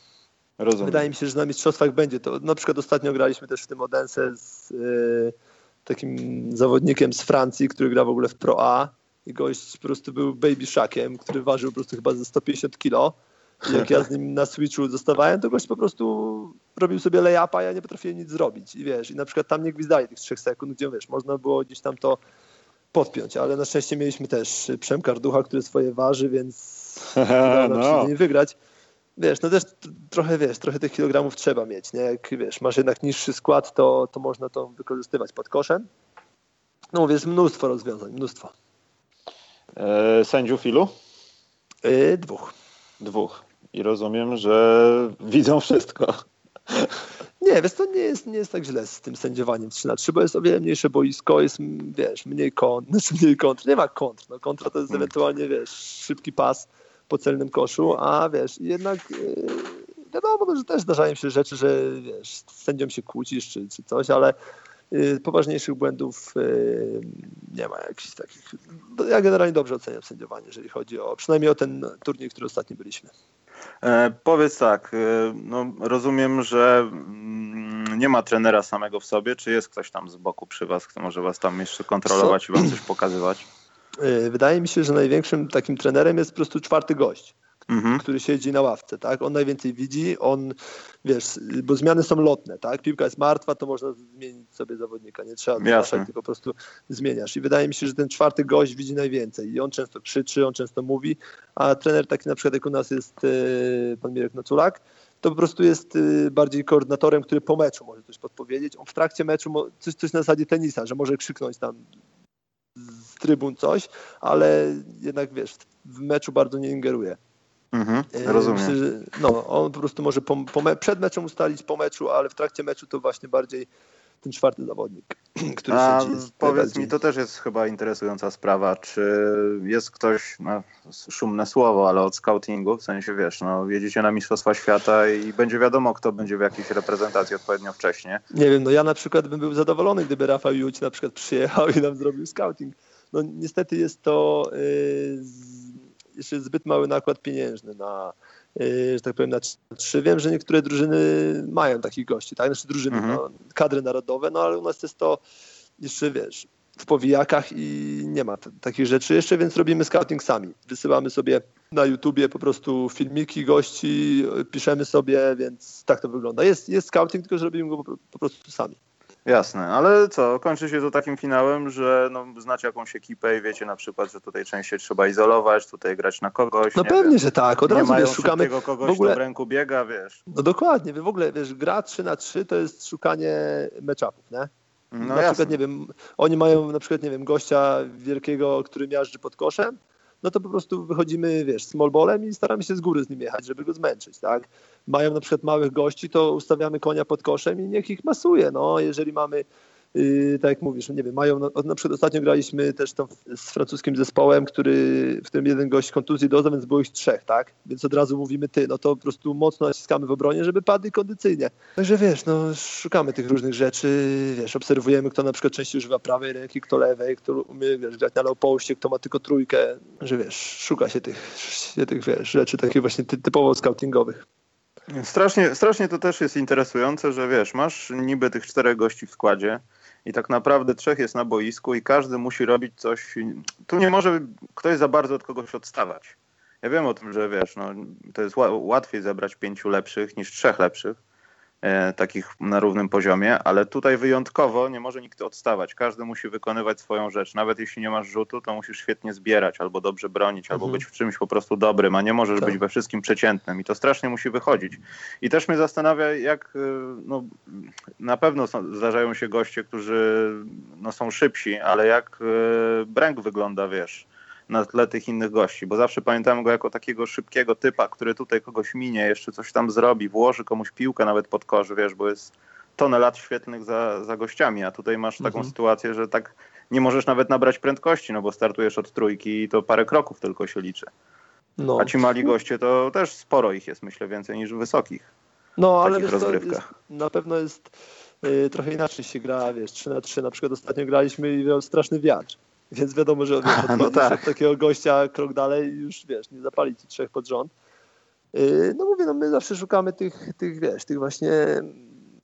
Rozumiem. Wydaje mi się, że na mistrzostwach będzie to. Na przykład ostatnio graliśmy też w tym Odense z y, takim zawodnikiem z Francji, który gra w ogóle w Pro A i gość po prostu był baby szakiem, który ważył po prostu chyba ze 150 kilo jak ja z nim na switchu zostawałem, to gość po prostu robił sobie layupa, ja nie potrafiłem nic zrobić. I wiesz, i na przykład tam nie gwizdali tych trzech sekund, gdzie wiesz, można było gdzieś tam to podpiąć, ale na szczęście mieliśmy też Przemkar Ducha, który swoje waży, więc udało no. się wygrać. Wiesz, no też trochę, wiesz, trochę tych kilogramów trzeba mieć, nie? Jak, wiesz, masz jednak niższy skład, to, to można to wykorzystywać pod koszem. No wiesz, mnóstwo rozwiązań, mnóstwo. E, sędziów ilu? E, dwóch. Dwóch i rozumiem, że widzą wszystko. Nie, wiesz, to nie jest, nie jest tak źle z tym sędziowaniem 3 na 3, bo jest o wiele mniejsze boisko, jest, wiesz, mniej kont, znaczy mniej kontr, nie ma kontr, no kontra to jest hmm. ewentualnie, wiesz, szybki pas po celnym koszu, a wiesz, jednak yy, wiadomo, że też zdarzają się rzeczy, że wiesz, z sędzią się kłócisz czy, czy coś, ale yy, poważniejszych błędów yy, nie ma jakichś takich. Ja generalnie dobrze oceniam sędziowanie, jeżeli chodzi o przynajmniej o ten turniej, który ostatnio byliśmy. E, powiedz tak, no, rozumiem, że mm, nie ma trenera samego w sobie, czy jest ktoś tam z boku przy was, kto może was tam jeszcze kontrolować Co? i wam coś pokazywać? E, wydaje mi się, że największym takim trenerem jest po prostu czwarty gość mhm. który siedzi na ławce, tak? On najwięcej widzi, on, wiesz, bo zmiany są lotne, tak? Piłka jest martwa, to można zmienić sobie zawodnika, nie trzeba zapraszać, tylko po prostu zmieniasz. I wydaje mi się, że ten czwarty gość widzi najwięcej i on często krzyczy, on często mówi, a trener taki na przykład jak u nas jest e, pan Mirek Noculak, to po prostu jest e, bardziej koordynatorem, który po meczu może coś podpowiedzieć. On w trakcie meczu coś, coś na zasadzie tenisa, że może krzyknąć tam trybun coś, ale jednak wiesz, w meczu bardzo nie ingeruje. Mhm, rozumiem. Myślę, że, no, on po prostu może po, po, przed meczem ustalić po meczu, ale w trakcie meczu to właśnie bardziej ten czwarty zawodnik, który A jest powiedz mi, to też jest chyba interesująca sprawa, czy jest ktoś, no, szumne słowo, ale od scoutingu, w sensie wiesz, no, jedziecie na Mistrzostwa Świata i będzie wiadomo, kto będzie w jakiejś reprezentacji odpowiednio wcześnie. Nie wiem, no ja na przykład bym był zadowolony, gdyby Rafał Juć na przykład przyjechał i nam zrobił scouting. No niestety jest to z, jeszcze zbyt mały nakład pieniężny na, że tak powiem, na trzy. Wiem, że niektóre drużyny mają takich gości, tak? Znaczy drużyny, mhm. no, kadry narodowe, no ale u nas jest to jeszcze, wiesz, w powijakach i nie ma takich rzeczy jeszcze, więc robimy scouting sami. Wysyłamy sobie na YouTubie po prostu filmiki gości, piszemy sobie, więc tak to wygląda. Jest, jest scouting, tylko że robimy go po, po prostu sami. Jasne, ale co, kończy się to takim finałem, że no, znacie jakąś ekipę i wiecie na przykład, że tutaj częściej trzeba izolować, tutaj grać na kogoś. No pewnie, wiem. że tak, od nie razu mają wiesz, szukamy kogoś, w ogóle... w ręku biega, wiesz. No dokładnie, w ogóle wiesz, gra 3 na 3 to jest szukanie matchupów, nie? No na jasne. przykład, nie wiem, oni mają na przykład, nie wiem, gościa wielkiego, który miażdży pod koszem, no to po prostu wychodzimy, wiesz, small ballem i staramy się z góry z nim jechać, żeby go zmęczyć, tak? Mają na przykład małych gości, to ustawiamy konia pod koszem i niech ich masuje, no, jeżeli mamy tak jak mówisz, nie wiem, mają, no, na przykład ostatnio graliśmy też tam z francuskim zespołem, który, w którym jeden gość kontuzji dostał, więc było ich trzech, tak? Więc od razu mówimy ty, no to po prostu mocno naciskamy w obronie, żeby padli kondycyjnie. Także wiesz, no szukamy tych różnych rzeczy, wiesz, obserwujemy, kto na przykład częściej używa prawej ręki, kto lewej, kto umie, wiesz, grać na low kto ma tylko trójkę, że wiesz, szuka się tych, się tych wiesz, rzeczy takich właśnie typowo scoutingowych. Strasznie, strasznie to też jest interesujące, że wiesz, masz niby tych czterech gości w składzie, i tak naprawdę trzech jest na boisku i każdy musi robić coś. Tu nie może ktoś za bardzo od kogoś odstawać. Ja wiem o tym, że wiesz, no, to jest łatwiej zebrać pięciu lepszych niż trzech lepszych. E, takich na równym poziomie, ale tutaj wyjątkowo nie może nikt odstawać. Każdy musi wykonywać swoją rzecz. Nawet jeśli nie masz rzutu, to musisz świetnie zbierać, albo dobrze bronić, albo mhm. być w czymś po prostu dobrym, a nie możesz tak. być we wszystkim przeciętnym. I to strasznie musi wychodzić. I też mnie zastanawia, jak e, no, na pewno są, zdarzają się goście, którzy no, są szybsi, ale jak e, Bręk wygląda, wiesz na tle tych innych gości, bo zawsze pamiętam go jako takiego szybkiego typa, który tutaj kogoś minie, jeszcze coś tam zrobi, włoży komuś piłkę nawet pod korzy, wiesz, bo jest tonę lat świetnych za, za gościami, a tutaj masz taką mhm. sytuację, że tak nie możesz nawet nabrać prędkości, no bo startujesz od trójki i to parę kroków tylko się liczy. No. A ci mali goście to też sporo ich jest, myślę, więcej niż wysokich. No, ale wiesz, jest, na pewno jest y, trochę inaczej się gra, wiesz, 3 na 3 na przykład ostatnio graliśmy i miał straszny wiatr. Więc wiadomo, że wiesz, no tak. od takiego gościa krok dalej już wiesz, nie zapali ci trzech pod rząd. Yy, no mówię, no my zawsze szukamy tych, tych wiesz, tych właśnie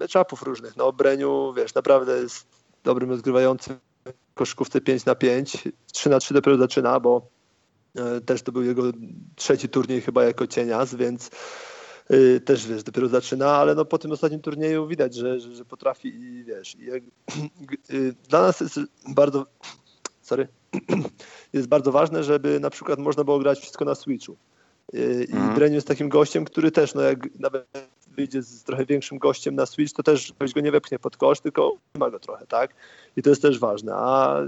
matchupów różnych. No Breniu, wiesz, naprawdę jest dobrym rozgrywającym koszykówce 5 na 5 3 na 3 dopiero zaczyna, bo yy, też to był jego trzeci turniej chyba jako cienias, więc yy, też wiesz, dopiero zaczyna, ale no po tym ostatnim turnieju widać, że, że, że potrafi i wiesz, i jak, dla nas jest bardzo sorry, jest bardzo ważne, żeby na przykład można było grać wszystko na Switchu. I mhm. Jest takim gościem, który też, no jak nawet wyjdzie z trochę większym gościem na Switch, to też ktoś go nie wepchnie pod kosz, tylko ma go trochę, tak? I to jest też ważne. A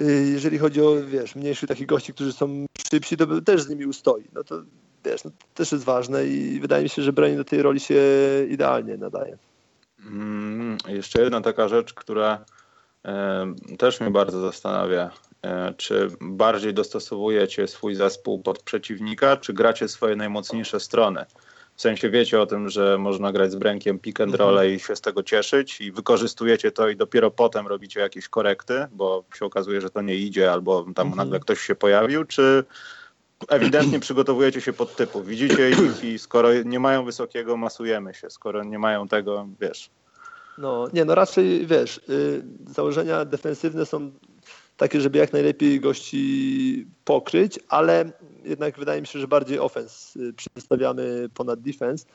y, jeżeli chodzi o, wiesz, mniejszych takich gości, którzy są szybsi, to też z nimi ustoi. No to, wiesz, no, to też jest ważne i wydaje mi się, że Breniu do tej roli się idealnie nadaje. Mm, jeszcze jedna taka rzecz, która też mnie bardzo zastanawia, e, czy bardziej dostosowujecie swój zespół pod przeciwnika, czy gracie swoje najmocniejsze strony. W sensie wiecie o tym, że można grać z brękiem pick and roll mhm. i się z tego cieszyć i wykorzystujecie to i dopiero potem robicie jakieś korekty, bo się okazuje, że to nie idzie albo tam mhm. nagle ktoś się pojawił, czy ewidentnie przygotowujecie się pod typu. Widzicie ich i skoro nie mają wysokiego, masujemy się. Skoro nie mają tego, wiesz, no, nie, no raczej wiesz, y, założenia defensywne są takie, żeby jak najlepiej gości pokryć, ale jednak wydaje mi się, że bardziej offens y, przedstawiamy ponad defense,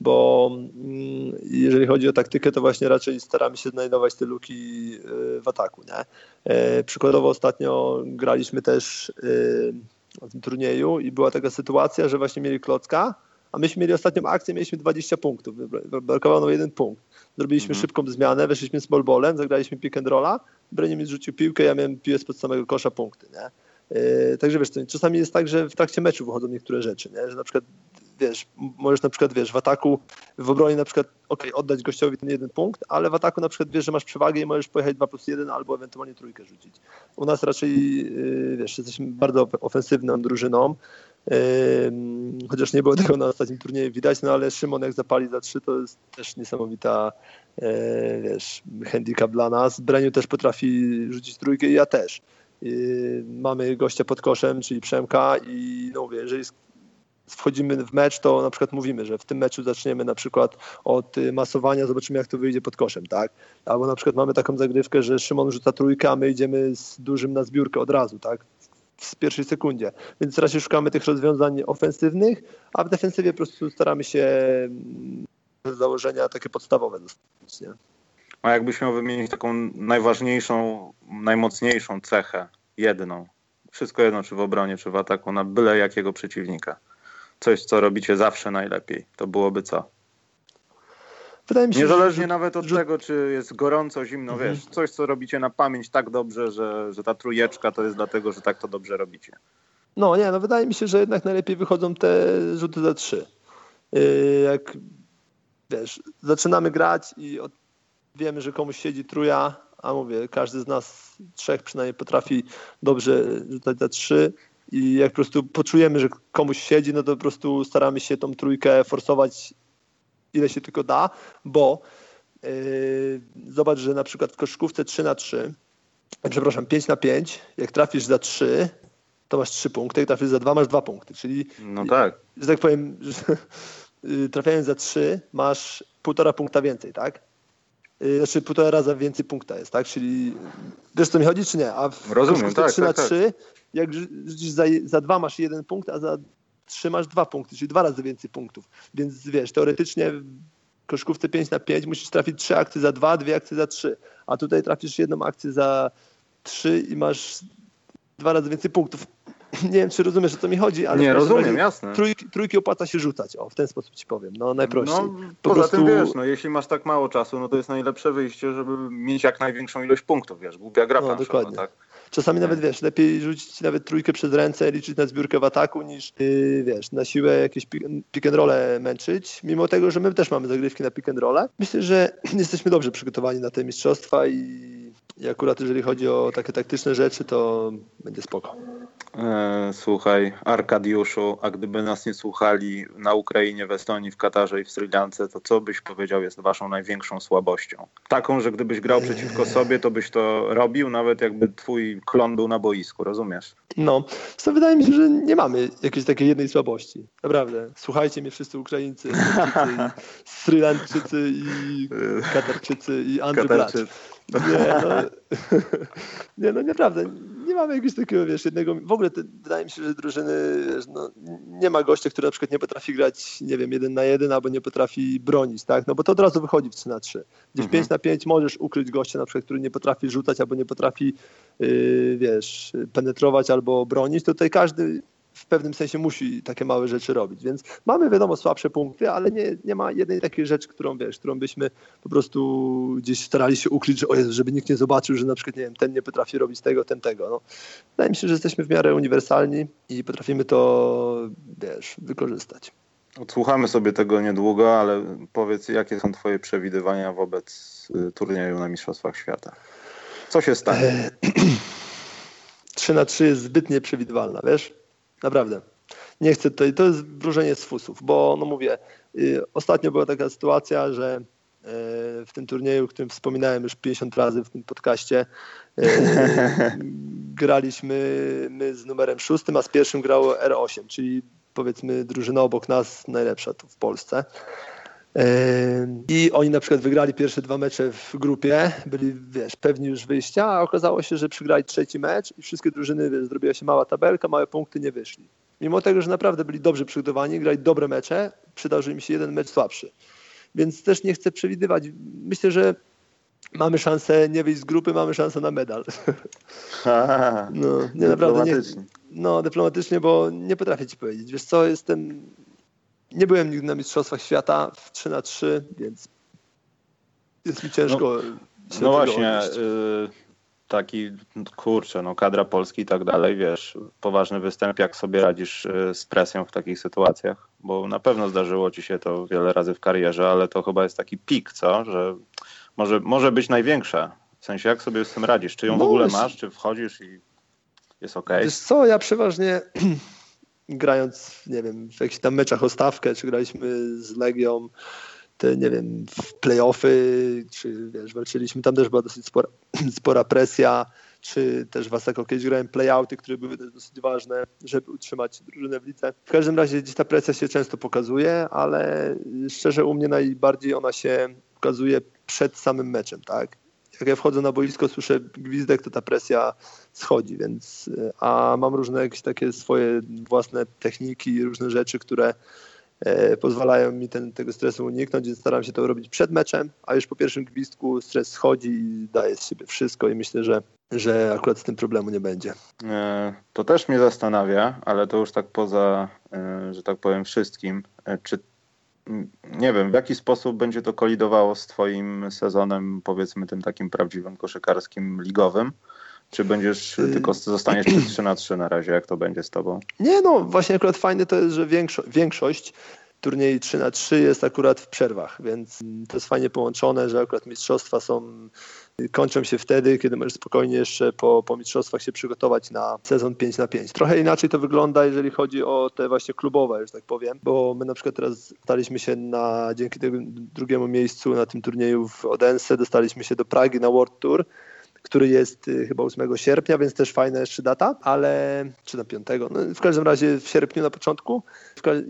bo mm, jeżeli chodzi o taktykę, to właśnie raczej staramy się znajdować te luki y, w ataku. Nie? E, przykładowo ostatnio graliśmy też w tym turnieju i była taka sytuacja, że właśnie mieli klocka, a myśmy mieli ostatnią akcję, mieliśmy 20 punktów, brakowało nam jeden punkt. Zrobiliśmy mhm. szybką zmianę, weszliśmy z ballem, zagraliśmy pick and rolla, Brenie mi zrzucił piłkę, ja miałem piłę spod samego kosza punkty, nie? Yy, także wiesz, to czasami jest tak, że w trakcie meczu wychodzą niektóre rzeczy, nie? że na przykład wiesz, możesz na przykład, wiesz, w ataku, w obronie na przykład, ok, oddać gościowi ten jeden punkt, ale w ataku na przykład wiesz, że masz przewagę i możesz pojechać 2 plus 1 albo ewentualnie trójkę rzucić. U nas raczej, yy, wiesz, jesteśmy bardzo ofensywną drużyną, chociaż nie było tego na ostatnim turnieju widać, no ale Szymon jak zapali za 3, to jest też niesamowita, yy, wiesz, handicap dla nas. Breniu też potrafi rzucić trójkę i ja też. Mamy gościa pod koszem, czyli Przemka i no mówię, jeżeli wchodzimy w mecz, to na przykład mówimy, że w tym meczu zaczniemy na przykład od y, masowania, zobaczymy jak to wyjdzie pod koszem, tak? Albo na przykład mamy taką zagrywkę, że Szymon rzuca trójkę, a my idziemy z dużym na zbiórkę od razu, tak? W pierwszej sekundzie. Więc raczej szukamy tych rozwiązań ofensywnych, a w defensywie po prostu staramy się mm, założenia takie podstawowe dostać, nie? A jakbyś miał wymienić taką najważniejszą, najmocniejszą cechę, jedną, wszystko jedno, czy w obronie, czy w ataku, na byle jakiego przeciwnika coś, co robicie zawsze najlepiej. To byłoby co? Wydaje mi się, Niezależnie że, nawet od że... tego, czy jest gorąco, zimno, mhm. wiesz, coś, co robicie na pamięć tak dobrze, że, że ta trójeczka to jest dlatego, że tak to dobrze robicie. No nie, no wydaje mi się, że jednak najlepiej wychodzą te rzuty za trzy. Yy, jak wiesz, zaczynamy grać i od, wiemy, że komuś siedzi truja, a mówię, każdy z nas trzech przynajmniej potrafi dobrze rzucać za trzy, i jak po prostu poczujemy, że komuś siedzi, no to po prostu staramy się tą trójkę forsować ile się tylko da, bo yy, zobacz, że na przykład w koszykówce 3 na 3 przepraszam, 5 na 5 jak trafisz za 3, to masz 3 punkty, jak trafisz za 2, masz 2 punkty, czyli no tak. że tak powiem, że, yy, trafiając za 3 masz półtora punkta więcej, tak? Yy, znaczy półtora raza więcej punkta jest, tak? Czyli wiesz co mi chodzi, czy nie? A w Rozumiem, tak, 3 tak, na 3 tak jak rzucisz za, za dwa masz jeden punkt, a za trzy masz dwa punkty, czyli dwa razy więcej punktów. Więc wiesz, teoretycznie w koszkówce 5 na 5 musisz trafić trzy akcje za dwa, dwie akcje za trzy, a tutaj trafisz jedną akcję za trzy i masz dwa razy więcej punktów. Nie wiem, czy rozumiesz, o co mi chodzi, ale nie rozumiem, jasne. Trójki, trójki opłaca się rzucać, o, w ten sposób ci powiem, no najprościej. No, po poza prostu... tym wiesz, no, jeśli masz tak mało czasu, no to jest najlepsze wyjście, żeby mieć jak największą ilość punktów, wiesz, głupia gra no, dokładnie. tak? Czasami nawet, wiesz, lepiej rzucić nawet trójkę przez ręce, liczyć na zbiórkę w ataku, niż, yy, wiesz, na siłę jakieś pick and role męczyć, mimo tego, że my też mamy zagrywki na pick and role. Myślę, że jesteśmy dobrze przygotowani na te mistrzostwa i i akurat jeżeli chodzi o takie taktyczne rzeczy, to będzie spoko. E, słuchaj, Arkadiuszu, a gdyby nas nie słuchali na Ukrainie, w Estonii, w Katarze i w Sri Lance, to co byś powiedział jest waszą największą słabością? Taką, że gdybyś grał przeciwko sobie, to byś to robił, nawet jakby twój klon był na boisku, rozumiesz? No, to wydaje mi się, że nie mamy jakiejś takiej jednej słabości. Naprawdę. Słuchajcie mnie wszyscy Ukraińcy, Sri Lankczycy i Katarczycy i Andrzej nie, no, nie, no naprawdę, nie mamy jakiegoś takiego, wiesz, jednego, w ogóle te, wydaje mi się, że drużyny, wiesz, no, nie ma gościa, który na przykład nie potrafi grać, nie wiem, jeden na jeden, albo nie potrafi bronić, tak, no bo to od razu wychodzi w 3 na 3. Gdzieś mhm. 5 na 5 możesz ukryć gościa na przykład, który nie potrafi rzucać, albo nie potrafi, yy, wiesz, penetrować, albo bronić, tutaj każdy w pewnym sensie musi takie małe rzeczy robić. Więc mamy wiadomo słabsze punkty, ale nie, nie ma jednej takiej rzeczy, którą wiesz, którą byśmy po prostu gdzieś starali się ukryć, że o Jezu, żeby nikt nie zobaczył, że na przykład nie wiem, ten nie potrafi robić tego, ten tego. No. Wydaje mi się, że jesteśmy w miarę uniwersalni i potrafimy to wiesz, wykorzystać. Odsłuchamy sobie tego niedługo, ale powiedz, jakie są Twoje przewidywania wobec y, turnieju na Mistrzostwach Świata? Co się stanie? 3 na 3 jest zbyt nieprzewidywalna, wiesz? Naprawdę. Nie chcę tutaj, to jest wróżenie z fusów, bo no mówię, y, ostatnio była taka sytuacja, że y, w tym turnieju, o którym wspominałem już 50 razy w tym podcaście, y, graliśmy my z numerem szóstym, a z pierwszym grało R8, czyli powiedzmy drużyna obok nas najlepsza tu w Polsce. I oni na przykład wygrali pierwsze dwa mecze w grupie, byli wiesz, pewni już wyjścia, a okazało się, że przygrali trzeci mecz i wszystkie drużyny, wiesz, zrobiła się mała tabelka, małe punkty, nie wyszli. Mimo tego, że naprawdę byli dobrze przygotowani, grali dobre mecze, przydarzył im się jeden mecz słabszy. Więc też nie chcę przewidywać. Myślę, że mamy szansę nie wyjść z grupy, mamy szansę na medal. no, nie naprawdę nie. No, dyplomatycznie, bo nie potrafię ci powiedzieć. Wiesz co, jestem nie byłem nigdy na Mistrzostwach Świata w 3 na 3 więc jest mi ciężko. No, no właśnie. Y taki, kurczę, no kadra Polski i tak dalej, wiesz, poważny występ, jak sobie radzisz y, z presją w takich sytuacjach? Bo na pewno zdarzyło ci się to wiele razy w karierze, ale to chyba jest taki pik, co? Że może, może być największa. W sensie, jak sobie z tym radzisz? Czy ją w ogóle masz, czy wchodzisz i jest ok? Wiesz co, ja przeważnie grając, nie wiem, w jakichś tam meczach o stawkę, czy graliśmy z Legią, te, nie wiem, w playoffy, czy wiesz, walczyliśmy, tam też była dosyć spora, spora presja, czy też w Asako kiedyś grałem playouty, które były też dosyć ważne, żeby utrzymać drużynę w lice. W każdym razie gdzieś ta presja się często pokazuje, ale szczerze u mnie najbardziej ona się pokazuje przed samym meczem, tak? Jak ja wchodzę na boisko, słyszę gwizdek, to ta presja schodzi, więc a mam różne jakieś takie swoje własne techniki, różne rzeczy, które E, pozwalają mi ten, tego stresu uniknąć, więc staram się to robić przed meczem, a już po pierwszym gwizdku stres schodzi i daje z siebie wszystko i myślę, że, że akurat z tym problemu nie będzie. E, to też mnie zastanawia, ale to już tak poza, e, że tak powiem, wszystkim. Czy nie wiem, w jaki sposób będzie to kolidowało z Twoim sezonem, powiedzmy tym takim prawdziwym koszykarskim ligowym? Czy będziesz y, tylko zostaniesz przy 3 na 3 na razie? Jak to będzie z tobą? Nie, no właśnie akurat fajne to jest, że większo większość turniej 3 na 3 jest akurat w przerwach, więc to jest fajnie połączone, że akurat mistrzostwa są kończą się wtedy, kiedy możesz spokojnie jeszcze po, po mistrzostwach się przygotować na sezon 5 na 5. Trochę inaczej to wygląda, jeżeli chodzi o te właśnie klubowe, że tak powiem, bo my na przykład teraz staliśmy się na, dzięki temu drugiemu miejscu na tym turnieju w Odense, dostaliśmy się do Pragi na World Tour, który jest y, chyba 8 sierpnia, więc też fajna jeszcze data, ale czy na 5, no w każdym razie w sierpniu na początku.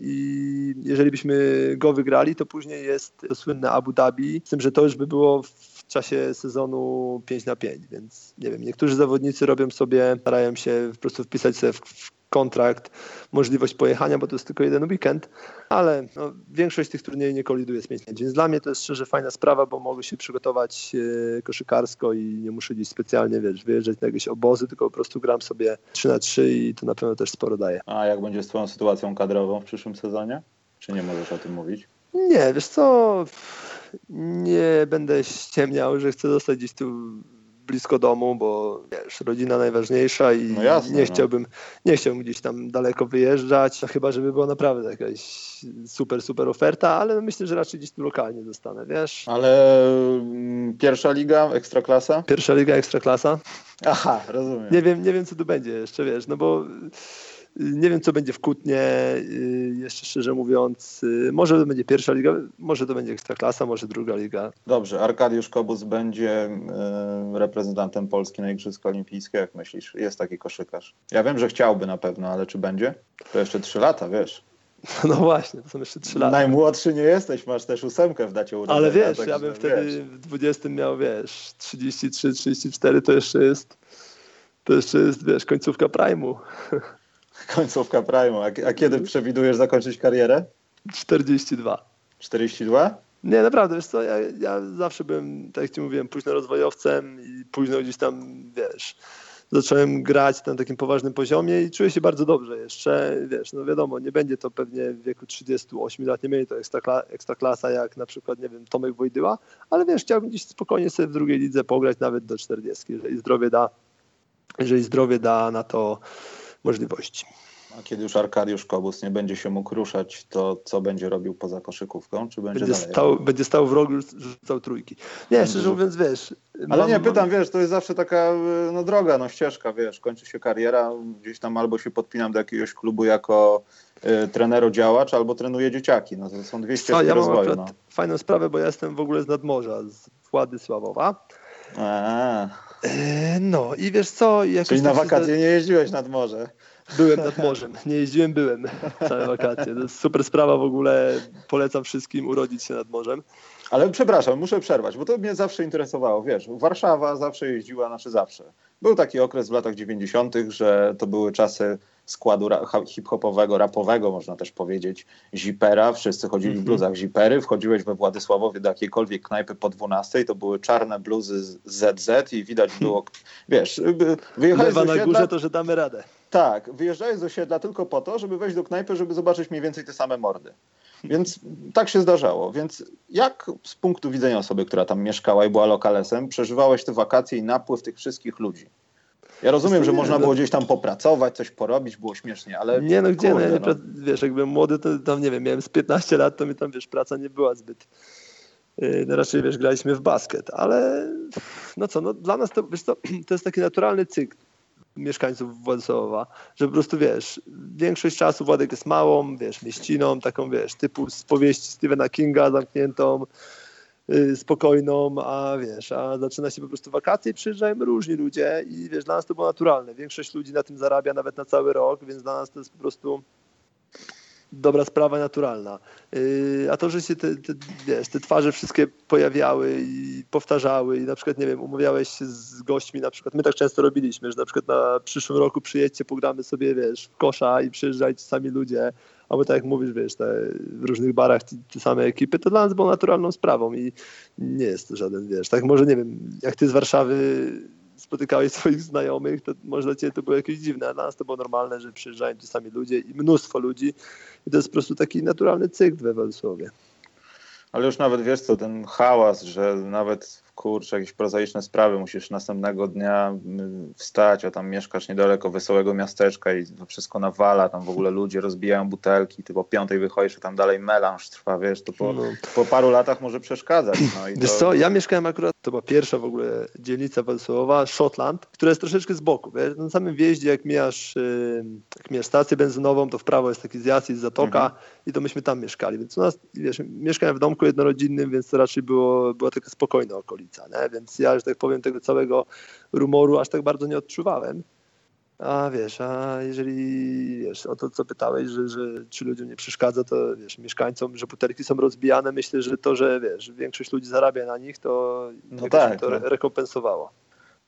I jeżeli byśmy go wygrali, to później jest to słynne Abu Dhabi, z tym, że to już by było w czasie sezonu 5 na 5, więc nie wiem, niektórzy zawodnicy robią sobie, starają się po prostu wpisać sobie w kontrakt, możliwość pojechania, bo to jest tylko jeden weekend, ale no, większość tych turniejów nie koliduje z 5 więc dla mnie to jest szczerze fajna sprawa, bo mogę się przygotować e, koszykarsko i nie muszę gdzieś specjalnie, wiesz, wyjeżdżać na jakieś obozy, tylko po prostu gram sobie 3 na 3 i to na pewno też sporo daje. A jak będzie z twoją sytuacją kadrową w przyszłym sezonie? Czy nie możesz o tym mówić? Nie, wiesz co, nie będę ściemniał, że chcę zostać gdzieś tu blisko domu, bo wiesz, rodzina najważniejsza i no jasne, nie, no. chciałbym, nie chciałbym gdzieś tam daleko wyjeżdżać, no chyba żeby była naprawdę jakaś super, super oferta, ale myślę, że raczej gdzieś tu lokalnie zostanę, wiesz. Ale mm, pierwsza liga, ekstraklasa? Pierwsza liga, ekstraklasa. Aha, rozumiem. Nie wiem, nie wiem co tu będzie jeszcze, wiesz, no bo nie wiem, co będzie w Kutnie, y, jeszcze szczerze mówiąc. Y, może to będzie pierwsza liga, może to będzie ekstraklasa, może druga liga. Dobrze, Arkadiusz Kobus będzie y, reprezentantem Polski na Igrzyska Olimpijskie, jak myślisz? Jest taki koszykarz. Ja wiem, że chciałby na pewno, ale czy będzie? To jeszcze trzy lata, wiesz. No właśnie, to są jeszcze trzy lata. Najmłodszy nie jesteś, masz też ósemkę w dacie urodzenia. Ale wiesz, tak, ja bym wtedy wiesz. w 20 miał, wiesz, 33, 34 to jeszcze jest, to jeszcze jest, wiesz, końcówka prime'u. Końcówka Prime. A, a kiedy przewidujesz zakończyć karierę? 42. 42? Nie, naprawdę, wiesz co, ja, ja zawsze byłem, tak jak ci mówiłem, późno rozwojowcem i późno gdzieś tam, wiesz, zacząłem grać na takim poważnym poziomie i czuję się bardzo dobrze jeszcze, wiesz, no wiadomo, nie będzie to pewnie w wieku 38 lat, nie będzie to ekstrakla, ekstraklasa jak na przykład, nie wiem, Tomek Wojdyła, ale wiesz, chciałbym gdzieś spokojnie sobie w drugiej lidze pograć nawet do 40, jeżeli zdrowie da, jeżeli zdrowie da na to możliwości. A kiedy już Arkadiusz Kobus nie będzie się mógł ruszać, to co będzie robił poza koszykówką? Czy będzie, będzie, stał, będzie stał w rogu, rzucał trójki. Nie, będzie szczerze mówiąc, wiesz... Ale mam, nie, pytam, wiesz, to jest zawsze taka no, droga, no ścieżka, wiesz, kończy się kariera, gdzieś tam albo się podpinam do jakiegoś klubu jako y, trenero działacz, albo trenuję dzieciaki. No to są dwie ścieżki ja rozwoju. Mam no. fajną sprawę, bo ja jestem w ogóle z nadmorza, z Władysławowa. A. E, no i wiesz co... Czyli na wakacje nie jeździłeś nad morze. Byłem nad morzem. Nie jeździłem, byłem całe wakacje. To jest super sprawa w ogóle. Polecam wszystkim urodzić się nad morzem. Ale przepraszam, muszę przerwać, bo to mnie zawsze interesowało. Wiesz, Warszawa zawsze jeździła, znaczy zawsze. Był taki okres w latach 90., że to były czasy składu hip-hopowego, rapowego, można też powiedzieć, zipera. Wszyscy chodzili w mhm. bluzach zipery. Wchodziłeś we Władysławowie do jakiejkolwiek knajpy po 12, to były czarne bluzy ZZ i widać było, wiesz, wyjechałeś Lewa na górze, to że damy radę. Tak, wyjeżdżałeś z osiedla tylko po to, żeby wejść do knajpy, żeby zobaczyć mniej więcej te same mordy. Więc tak się zdarzało. Więc jak z punktu widzenia osoby, która tam mieszkała i była lokalesem, przeżywałeś te wakacje i napływ tych wszystkich ludzi? Ja rozumiem, że można było gdzieś tam popracować, coś porobić, było śmiesznie, ale... Nie no, gdzie, kurde, no, no. wiesz, jak byłem młody, to tam, nie wiem, miałem z 15 lat, to mi tam, wiesz, praca nie była zbyt... Yy, no raczej, wiesz, graliśmy w basket, ale no co, no dla nas to, wiesz co, to jest taki naturalny cykl mieszkańców Władysławowa, że po prostu, wiesz, większość czasu Władek jest małą, wiesz, mieściną, taką, wiesz, typu z powieści Stephena Kinga zamkniętą, Y, spokojną, a wiesz, a zaczyna się po prostu wakacje i przyjeżdżają różni ludzie i wiesz, dla nas to było naturalne. Większość ludzi na tym zarabia nawet na cały rok, więc dla nas to jest po prostu dobra sprawa naturalna. Y, a to, że się te, te, wiesz, te twarze wszystkie pojawiały i powtarzały i na przykład, nie wiem, umawiałeś się z gośćmi, na przykład my tak często robiliśmy, że na przykład na przyszłym roku przyjedźcie, pogramy sobie, wiesz, w kosza i przyjeżdżajcie sami ludzie, albo tak jak mówisz, wiesz, te, w różnych barach te, te, same ekipy, to dla nas było naturalną sprawą i nie jest to żaden, wiesz, tak może, nie wiem, jak ty z Warszawy spotykałeś swoich znajomych, to może dla to było jakieś dziwne, a dla nas to było normalne, że przyjeżdżają ci sami ludzie i mnóstwo ludzi i to jest po prostu taki naturalny cykl we Władysławie. Ale już nawet wiesz co, ten hałas, że nawet kurczę, jakieś prozaiczne sprawy, musisz następnego dnia mm, wstać, a tam mieszkasz niedaleko wesołego miasteczka i to wszystko nawala, tam w ogóle ludzie rozbijają butelki, ty po piątej wychodzisz, a tam dalej melanż trwa, wiesz, to po, no. po paru latach może przeszkadzać. No i wiesz to... co, ja mieszkałem akurat, to była pierwsza w ogóle dzielnica Władysławowa, Szotland, która jest troszeczkę z boku, wiesz, na samym wjeździe, jak mijasz, jak mijasz stację benzynową, to w prawo jest taki zjazd i zatoka mhm. I to myśmy tam mieszkali, więc u nas, wiesz, mieszkałem w domku jednorodzinnym, więc to raczej było, była taka spokojna okolica nie? więc ja, że tak powiem, tego całego rumoru aż tak bardzo nie odczuwałem. A wiesz, a jeżeli wiesz, o to, co pytałeś, że, że czy ludziom nie przeszkadza, to wiesz, mieszkańcom, że butelki są rozbijane, myślę, że to, że wiesz, większość ludzi zarabia na nich, to, no tak, to no. rekompensowało.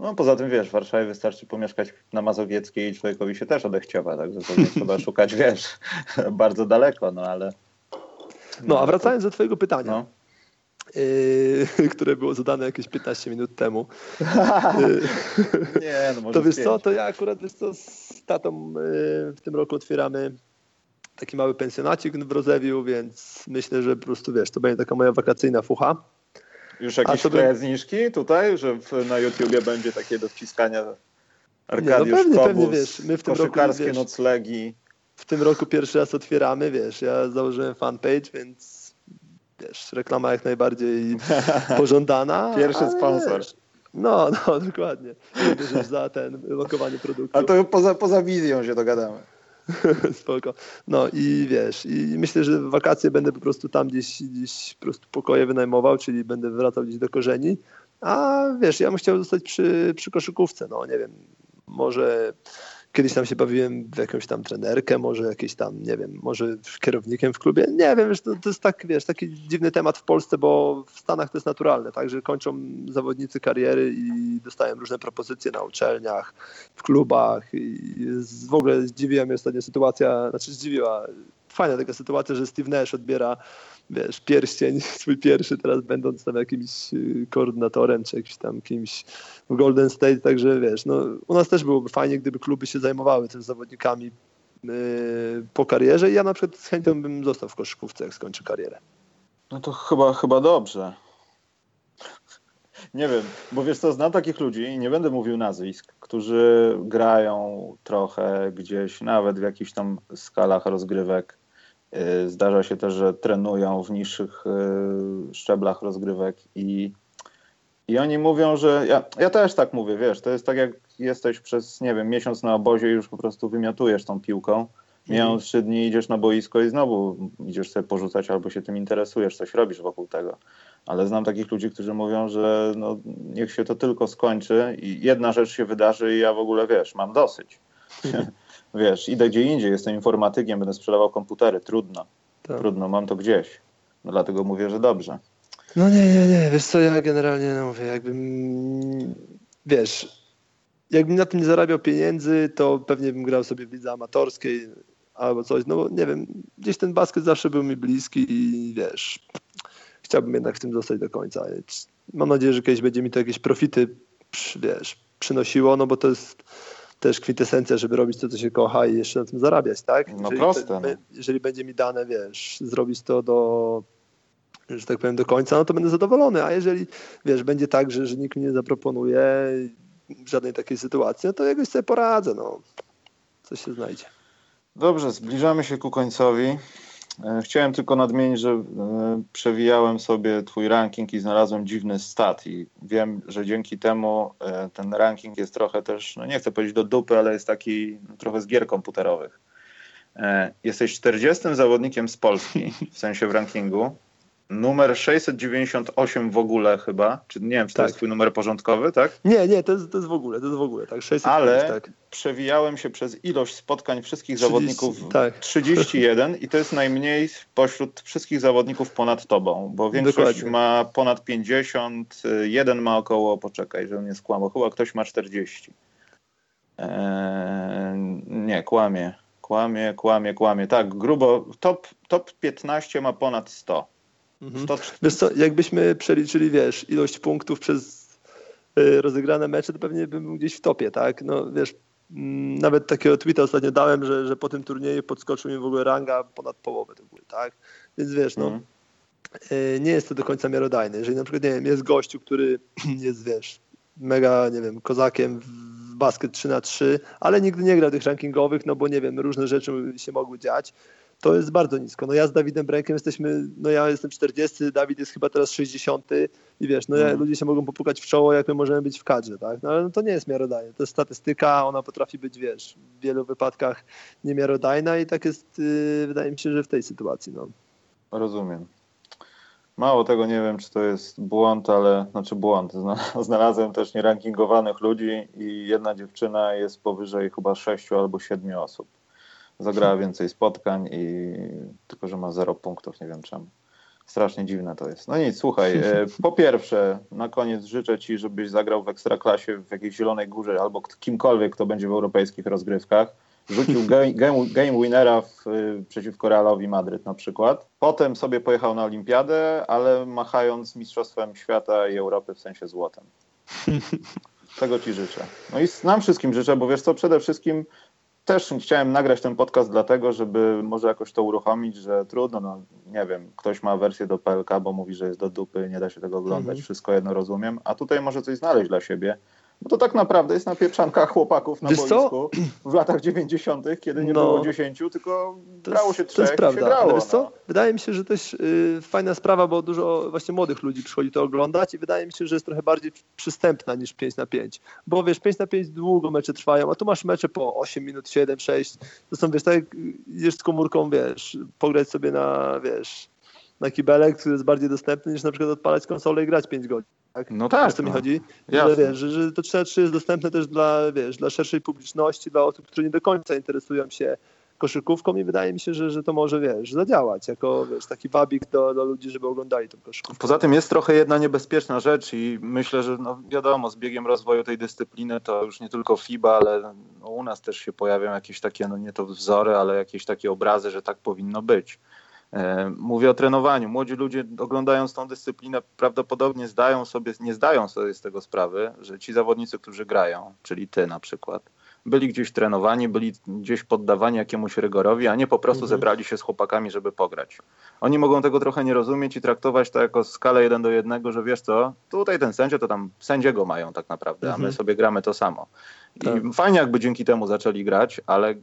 No poza tym wiesz, w Warszawie wystarczy pomieszkać na Mazowieckiej i człowiekowi się też odechciewa, także to nie trzeba szukać, wiesz, bardzo daleko, no ale... No, a wracając do twojego pytania. No. Yy, które było zadane jakieś 15 minut temu. nie, no może to wiesz co, to ja akurat wiesz co, z tatą yy, w tym roku otwieramy taki mały pensjonacik w Rozewiu, więc myślę, że po prostu wiesz, to będzie taka moja wakacyjna fucha. Już jakieś sobie... zniżki tutaj, że w, na YouTubie będzie takie do wciskania Arkadiusz nie, no pewnie, Kobus, pewnie, wiesz, my w tym roku, wiesz, noclegi. W tym roku pierwszy raz otwieramy, wiesz, ja założyłem fanpage, więc wiesz, reklama jak najbardziej pożądana. Pierwszy sponsor. Wiesz, no, no, dokładnie. Bierzesz za ten lokowanie produktu. A to poza, poza wizją się dogadamy. Spoko. No i wiesz, i myślę, że w wakacje będę po prostu tam gdzieś, gdzieś po prostu pokoje wynajmował, czyli będę wracał gdzieś do korzeni. A wiesz, ja bym chciał zostać przy, przy koszykówce. No nie wiem, może Kiedyś tam się bawiłem w jakąś tam trenerkę, może jakieś tam, nie wiem, może kierownikiem w klubie. Nie wiem, wiesz, to, to jest tak, wiesz, taki dziwny temat w Polsce, bo w Stanach to jest naturalne, tak, że kończą zawodnicy kariery i dostają różne propozycje na uczelniach, w klubach i w ogóle zdziwiła mnie ostatnia sytuacja, znaczy zdziwiła, fajna taka sytuacja, że Steve Nash odbiera wiesz, pierścień swój pierwszy, teraz będąc tam jakimś y, koordynatorem, czy jakimś tam kimś w Golden State, także wiesz, no u nas też byłoby fajnie, gdyby kluby się zajmowały też zawodnikami yy, po karierze i ja na przykład z chęcią bym został w koszykówce, jak skończy karierę. No to chyba, chyba dobrze. Nie wiem, bo wiesz co, znam takich ludzi nie będę mówił nazwisk, którzy grają trochę gdzieś, nawet w jakichś tam skalach rozgrywek Y, zdarza się też, że trenują w niższych y, szczeblach rozgrywek i, i oni mówią, że ja, ja też tak mówię, wiesz, to jest tak jak jesteś przez, nie wiem, miesiąc na obozie i już po prostu wymiotujesz tą piłką. Mijają mhm. trzy dni, idziesz na boisko i znowu idziesz sobie porzucać albo się tym interesujesz, coś robisz wokół tego. Ale znam takich ludzi, którzy mówią, że no, niech się to tylko skończy i jedna rzecz się wydarzy i ja w ogóle, wiesz, mam dosyć. wiesz, idę gdzie indziej, jestem informatykiem, będę sprzedawał komputery, trudno. Tak. Trudno, mam to gdzieś. No dlatego mówię, że dobrze. No nie, nie, nie, wiesz co, ja generalnie no mówię, jakbym, wiesz, jakbym na tym nie zarabiał pieniędzy, to pewnie bym grał sobie w lidze amatorskiej albo coś, no bo nie wiem, gdzieś ten basket zawsze był mi bliski i wiesz, chciałbym jednak w tym zostać do końca. Mam nadzieję, że kiedyś będzie mi to jakieś profity, wiesz, przynosiło, no bo to jest też kwintesencja, żeby robić to, co się kocha i jeszcze na tym zarabiać, tak? No jeżeli, proste. No. Jeżeli będzie mi dane, wiesz, zrobić to do, że tak powiem, do końca, no to będę zadowolony, a jeżeli, wiesz, będzie tak, że, że nikt mi nie zaproponuje żadnej takiej sytuacji, no to jakoś sobie poradzę, no. Coś się znajdzie. Dobrze, zbliżamy się ku końcowi. E, chciałem tylko nadmienić, że e, przewijałem sobie Twój ranking i znalazłem dziwny stat. I wiem, że dzięki temu e, ten ranking jest trochę też, no nie chcę powiedzieć do dupy, ale jest taki no, trochę z gier komputerowych. Jesteś 40 zawodnikiem z Polski, w sensie w rankingu, numer 698 w ogóle chyba, czy nie wiem, czy to tak. jest twój numer porządkowy, tak? Nie, nie, to jest, to jest w ogóle, to jest w ogóle, tak, 605, Ale tak. przewijałem się przez ilość spotkań wszystkich 30, zawodników, tak. 31 i to jest najmniej pośród wszystkich zawodników ponad tobą, bo większość Dokładnie. ma ponad 50, jeden ma około, poczekaj, że nie skłamał, chyba ktoś ma 40. Eee, nie, kłamie, kłamie, kłamie, kłamie, tak, grubo, top, top 15 ma ponad 100. Mhm. Wiesz co, jakbyśmy przeliczyli, wiesz, ilość punktów przez y, rozegrane mecze, to pewnie bym był gdzieś w topie, tak? No wiesz, mm, nawet takiego tweeta ostatnio dałem, że, że po tym turnieju podskoczył mi w ogóle ranga ponad połowę do góry, tak? Więc wiesz, no, mhm. y, nie jest to do końca miarodajne. Jeżeli na przykład, nie wiem, jest gościu, który jest, wiesz, mega, nie wiem, kozakiem w basket 3 na 3 ale nigdy nie gra tych rankingowych, no bo nie wiem, różne rzeczy się mogły dziać, to jest bardzo nisko. No ja z Dawidem Brękiem jesteśmy, no ja jestem 40, Dawid jest chyba teraz 60 i wiesz, no ja, mhm. ludzie się mogą popukać w czoło, jak my możemy być w kadrze, tak? No ale no to nie jest miarodajne. To jest statystyka, ona potrafi być, wiesz, w wielu wypadkach niemiarodajna i tak jest, yy, wydaje mi się, że w tej sytuacji, no. Rozumiem. Mało tego nie wiem, czy to jest błąd, ale znaczy błąd. Znalazłem też nierankingowanych ludzi i jedna dziewczyna jest powyżej chyba sześciu albo siedmiu osób zagrała więcej spotkań i tylko, że ma zero punktów, nie wiem czemu. Strasznie dziwne to jest. No nic, słuchaj, e, po pierwsze, na koniec życzę Ci, żebyś zagrał w Ekstraklasie w jakiejś Zielonej Górze albo kimkolwiek, kto będzie w europejskich rozgrywkach. Rzucił game, game winnera w, przeciwko Realowi Madryt na przykład. Potem sobie pojechał na Olimpiadę, ale machając Mistrzostwem Świata i Europy w sensie złotem. Tego Ci życzę. No i nam wszystkim życzę, bo wiesz co, przede wszystkim też chciałem nagrać ten podcast dlatego, żeby może jakoś to uruchomić, że trudno, no nie wiem, ktoś ma wersję do PLK, bo mówi, że jest do dupy, nie da się tego oglądać, mhm. wszystko jedno rozumiem, a tutaj może coś znaleźć dla siebie. Bo to tak naprawdę jest napieprzanka chłopaków na Wiesz boisku co? w latach 90., kiedy nie no, było 10, tylko brało się trzech to jest prawda. Grało, Ale wiesz co? No. Wydaje mi się, że to jest yy, fajna sprawa, bo dużo właśnie młodych ludzi przychodzi to oglądać i wydaje mi się, że jest trochę bardziej przystępna niż 5 na 5. Bo wiesz, 5 na 5 długo mecze trwają, a tu masz mecze po 8 minut, 7, 6. To są, wiesz, tak jak jest z komórką, wiesz, pograć sobie na, wiesz, na kibelek, który jest bardziej dostępny niż na przykład odpalać konsolę i grać 5 godzin. Tak? No tak. Wiesz, co no. mi chodzi? Że, wiesz, że, że to 3 jest dostępne też dla, wiesz, dla szerszej publiczności, dla osób, które nie do końca interesują się koszykówką i wydaje mi się, że, że to może, wiesz, zadziałać jako, wiesz, taki wabik do, do ludzi, żeby oglądali tą koszykówkę. Poza tym jest trochę jedna niebezpieczna rzecz i myślę, że no wiadomo, z biegiem rozwoju tej dyscypliny to już nie tylko FIBA, ale no, u nas też się pojawiają jakieś takie, no nie to wzory, ale jakieś takie obrazy, że tak powinno być. E, mówię o trenowaniu. Młodzi ludzie oglądając tą dyscyplinę prawdopodobnie zdają sobie, nie zdają sobie z tego sprawy, że ci zawodnicy, którzy grają, czyli ty na przykład, byli gdzieś trenowani, byli gdzieś poddawani jakiemuś rygorowi, a nie po prostu mhm. zebrali się z chłopakami, żeby pograć. Oni mogą tego trochę nie rozumieć i traktować to jako skalę jeden do jednego, że wiesz co, tutaj ten sędzia to tam sędziego mają tak naprawdę, mhm. a my mhm. sobie gramy to samo. I tak. fajnie jakby dzięki temu zaczęli grać, ale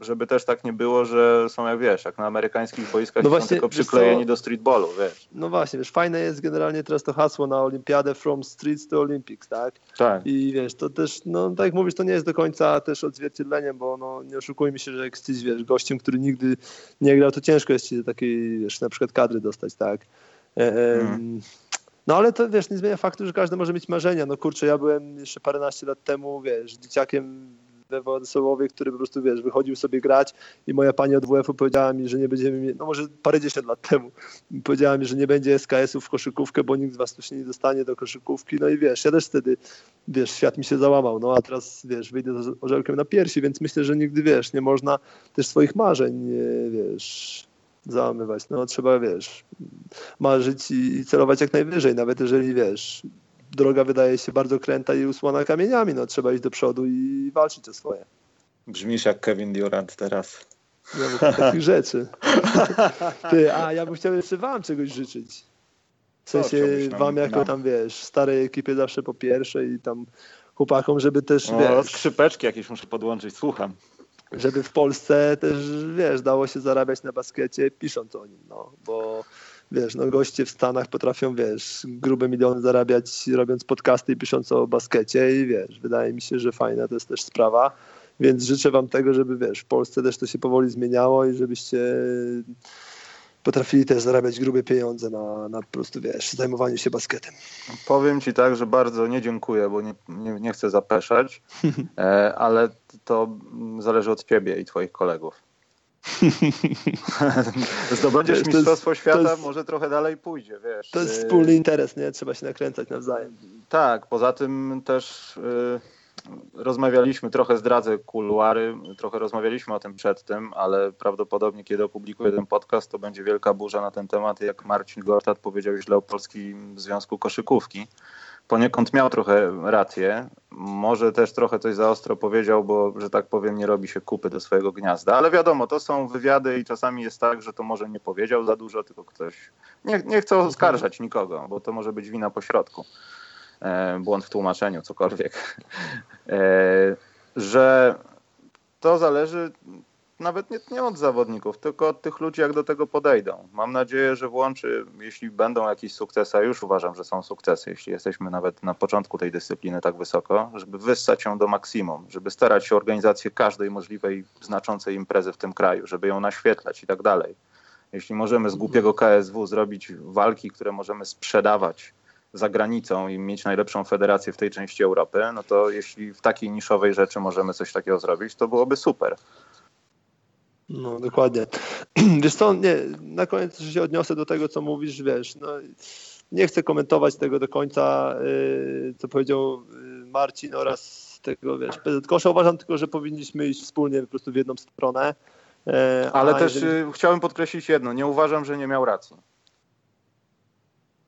żeby też tak nie było, że są jak wiesz, jak na amerykańskich boiskach no właśnie, tylko przyklejeni do streetballu, wiesz. No właśnie, wiesz, fajne jest generalnie teraz to hasło na olimpiadę from streets to Olympics, tak? Tak. I wiesz, to też, no tak jak mówisz, to nie jest do końca też odzwierciedleniem, bo no nie oszukujmy się, że jak jesteś, wiesz, gościem, który nigdy nie grał, to ciężko jest ci do takiej, wiesz, na przykład kadry dostać, tak? E, hmm. No ale to wiesz, nie zmienia faktu, że każdy może mieć marzenia. No kurczę, ja byłem jeszcze paręnaście lat temu, wiesz, dzieciakiem we Władysławowie, który po prostu, wiesz, wychodził sobie grać i moja pani od WF-u powiedziała mi, że nie będziemy mieć, no może parędziesiąt lat temu, powiedziała mi, że nie będzie SKS-ów w koszykówkę, bo nikt z was tu się nie dostanie do koszykówki, no i wiesz, ja też wtedy, wiesz, świat mi się załamał, no a teraz, wiesz, wyjdę z orzełkiem na piersi, więc myślę, że nigdy, wiesz, nie można też swoich marzeń, wiesz, załamywać. No trzeba, wiesz, marzyć i celować jak najwyżej, nawet jeżeli, wiesz, droga wydaje się bardzo kręta i usłana kamieniami. No, trzeba iść do przodu i walczyć o swoje. Brzmisz jak Kevin Durant teraz. Ja takich rzeczy. Ty, a ja bym chciał jeszcze wam czegoś życzyć. W sensie wam jako tam, wiesz, starej ekipie zawsze po pierwsze i tam chłopakom, żeby też, no, wiesz... skrzypeczki jakieś muszę podłączyć, słucham. Żeby w Polsce też, wiesz, dało się zarabiać na baskecie pisząc o nim, no, bo wiesz, no goście w Stanach potrafią, wiesz, grube miliony zarabiać robiąc podcasty i pisząc o baskecie i wiesz, wydaje mi się, że fajna to jest też sprawa, więc życzę wam tego, żeby, wiesz, w Polsce też to się powoli zmieniało i żebyście potrafili też zarabiać grube pieniądze na, na po prostu, wiesz, zajmowaniu się basketem. Powiem ci tak, że bardzo nie dziękuję, bo nie, nie, nie chcę zapeszać, e, ale to zależy od ciebie i twoich kolegów. Zdobędziesz wiesz, Mistrzostwo jest, Świata, jest, może trochę dalej pójdzie, wiesz. To jest wspólny interes, nie? Trzeba się nakręcać nawzajem. Tak, poza tym też... Y rozmawialiśmy, trochę zdradzę kuluary, trochę rozmawialiśmy o tym przed tym, ale prawdopodobnie kiedy opublikuję ten podcast, to będzie wielka burza na ten temat, jak Marcin Gortat powiedział źle o Polskim Związku Koszykówki. Poniekąd miał trochę rację, może też trochę coś za ostro powiedział, bo, że tak powiem, nie robi się kupy do swojego gniazda, ale wiadomo, to są wywiady i czasami jest tak, że to może nie powiedział za dużo, tylko ktoś nie, nie chce oskarżać nikogo, bo to może być wina po środku. E, błąd w tłumaczeniu, cokolwiek, e, że to zależy nawet nie, nie, od zawodników, tylko od tych ludzi, jak do tego podejdą. Mam nadzieję, że włączy, jeśli będą jakieś sukcesy, a już uważam, że są sukcesy, jeśli jesteśmy nawet na początku tej dyscypliny tak wysoko, żeby wyssać ją do maksimum, żeby starać się o organizację każdej możliwej znaczącej imprezy w tym kraju, żeby ją naświetlać i tak dalej. Jeśli możemy z głupiego KSW zrobić walki, które możemy sprzedawać za granicą i mieć najlepszą federację w tej części Europy, no to jeśli w takiej niszowej rzeczy możemy coś takiego zrobić, to byłoby super. No, dokładnie. Wiesz co, nie, na koniec się odniosę do tego, co mówisz, wiesz, no, nie chcę komentować tego do końca, yy, co powiedział yy, Marcin oraz tego, wiesz, PZ Kosza. Uważam tylko, że powinniśmy iść wspólnie po prostu w jedną stronę. Yy, Ale też jeżeli... Y, chciałem podkreślić jedno, nie uważam, że nie miał racji.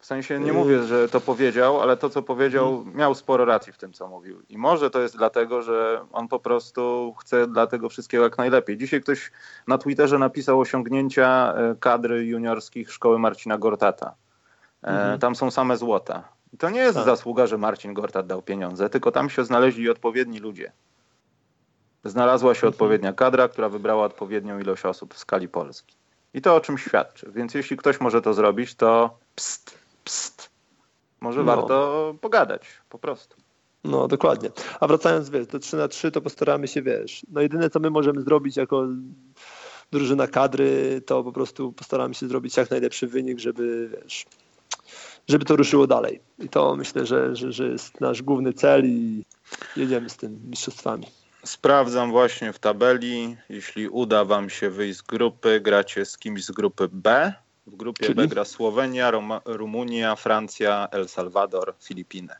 W sensie nie mówię, że to powiedział, ale to, co powiedział, mhm. miał sporo racji w tym, co mówił. I może to jest dlatego, że on po prostu chce dla tego wszystkiego jak najlepiej. Dzisiaj ktoś na Twitterze napisał osiągnięcia e, kadry juniorskich szkoły Marcina Gortata. E, mhm. Tam są same złota. I to nie jest tak. zasługa, że Marcin Gortat dał pieniądze, tylko tam się znaleźli odpowiedni ludzie. Znalazła się mhm. odpowiednia kadra, która wybrała odpowiednią ilość osób w skali Polski. I to o czym świadczy. Więc jeśli ktoś może to zrobić, to pst, pst, może no. warto pogadać po prostu. No, dokładnie. A wracając, wiesz, do 3 na 3 to postaramy się, wiesz, no jedyne co my możemy zrobić jako drużyna kadry, to po prostu postaramy się zrobić jak najlepszy wynik, żeby, wiesz, żeby to ruszyło dalej. I to myślę, że, że, że jest nasz główny cel i jedziemy z tym mistrzostwami. Sprawdzam właśnie w tabeli. Jeśli uda Wam się wyjść z grupy, gracie z kimś z grupy B. W grupie Czyli? B gra Słowenia, Roma, Rumunia, Francja, El Salvador, Filipiny.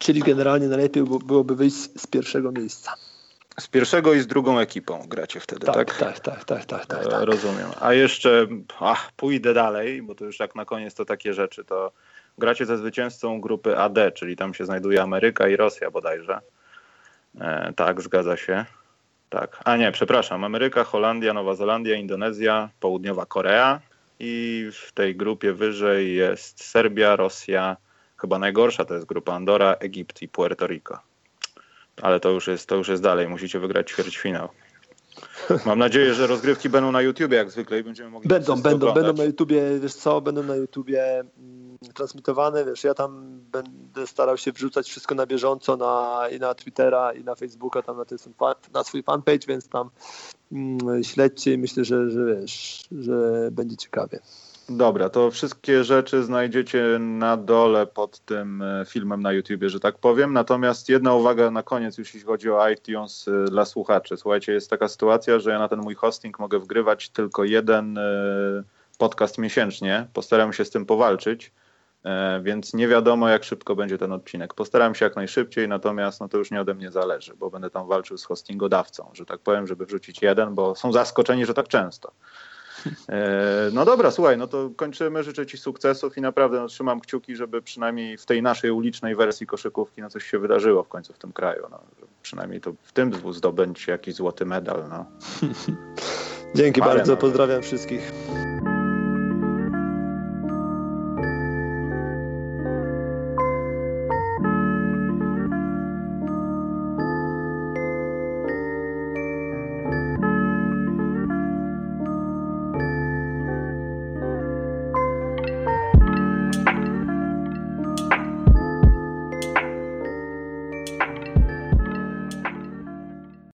Czyli generalnie najlepiej byłoby wyjść z pierwszego miejsca. Z pierwszego i z drugą ekipą gracie wtedy, tak? Tak, tak, tak, tak, tak. tak, tak. Rozumiem. A jeszcze ach, pójdę dalej, bo to już jak na koniec to takie rzeczy, to gracie ze zwycięzcą grupy AD, czyli tam się znajduje Ameryka i Rosja bodajże. E, tak, zgadza się. Tak. A nie, przepraszam. Ameryka, Holandia, Nowa Zelandia, Indonezja, Południowa Korea i w tej grupie wyżej jest Serbia, Rosja, chyba najgorsza to jest grupa Andora, Egipt i Puerto Rico. Ale to już jest, to już jest dalej. Musicie wygrać ćwierćfinał. Mam nadzieję, że rozgrywki będą na YouTubie jak zwykle i będziemy mogli Będą, będą, oglądać. będą na YouTubie, wiesz co, będą na YouTubie mm, transmitowane, wiesz, ja tam będę starał się wrzucać wszystko na bieżąco na, i na Twittera i na Facebooka, tam na, ten, na swój fanpage, więc tam mm, śledźcie i myślę, że, że wiesz, że będzie ciekawie. Dobra, to wszystkie rzeczy znajdziecie na dole pod tym e, filmem na YouTubie, że tak powiem. Natomiast jedna uwaga na koniec, jeśli chodzi o iTunes e, dla słuchaczy. Słuchajcie, jest taka sytuacja, że ja na ten mój hosting mogę wgrywać tylko jeden e, podcast miesięcznie. Postaram się z tym powalczyć, więc nie wiadomo, jak szybko będzie ten odcinek. Postaram się jak najszybciej, natomiast no to już nie ode mnie zależy, bo będę tam walczył z hostingodawcą, że tak powiem, żeby wrzucić jeden, bo są zaskoczeni, że tak często. E, no dobra, słuchaj, no to kończymy. Życzę Ci sukcesów i naprawdę no, trzymam kciuki, żeby przynajmniej w tej naszej ulicznej wersji koszykówki no, coś się wydarzyło w końcu w tym kraju. No, przynajmniej to w tym zdobędzie jakiś złoty medal. No. Dzięki bardzo, pozdrawiam wszystkich.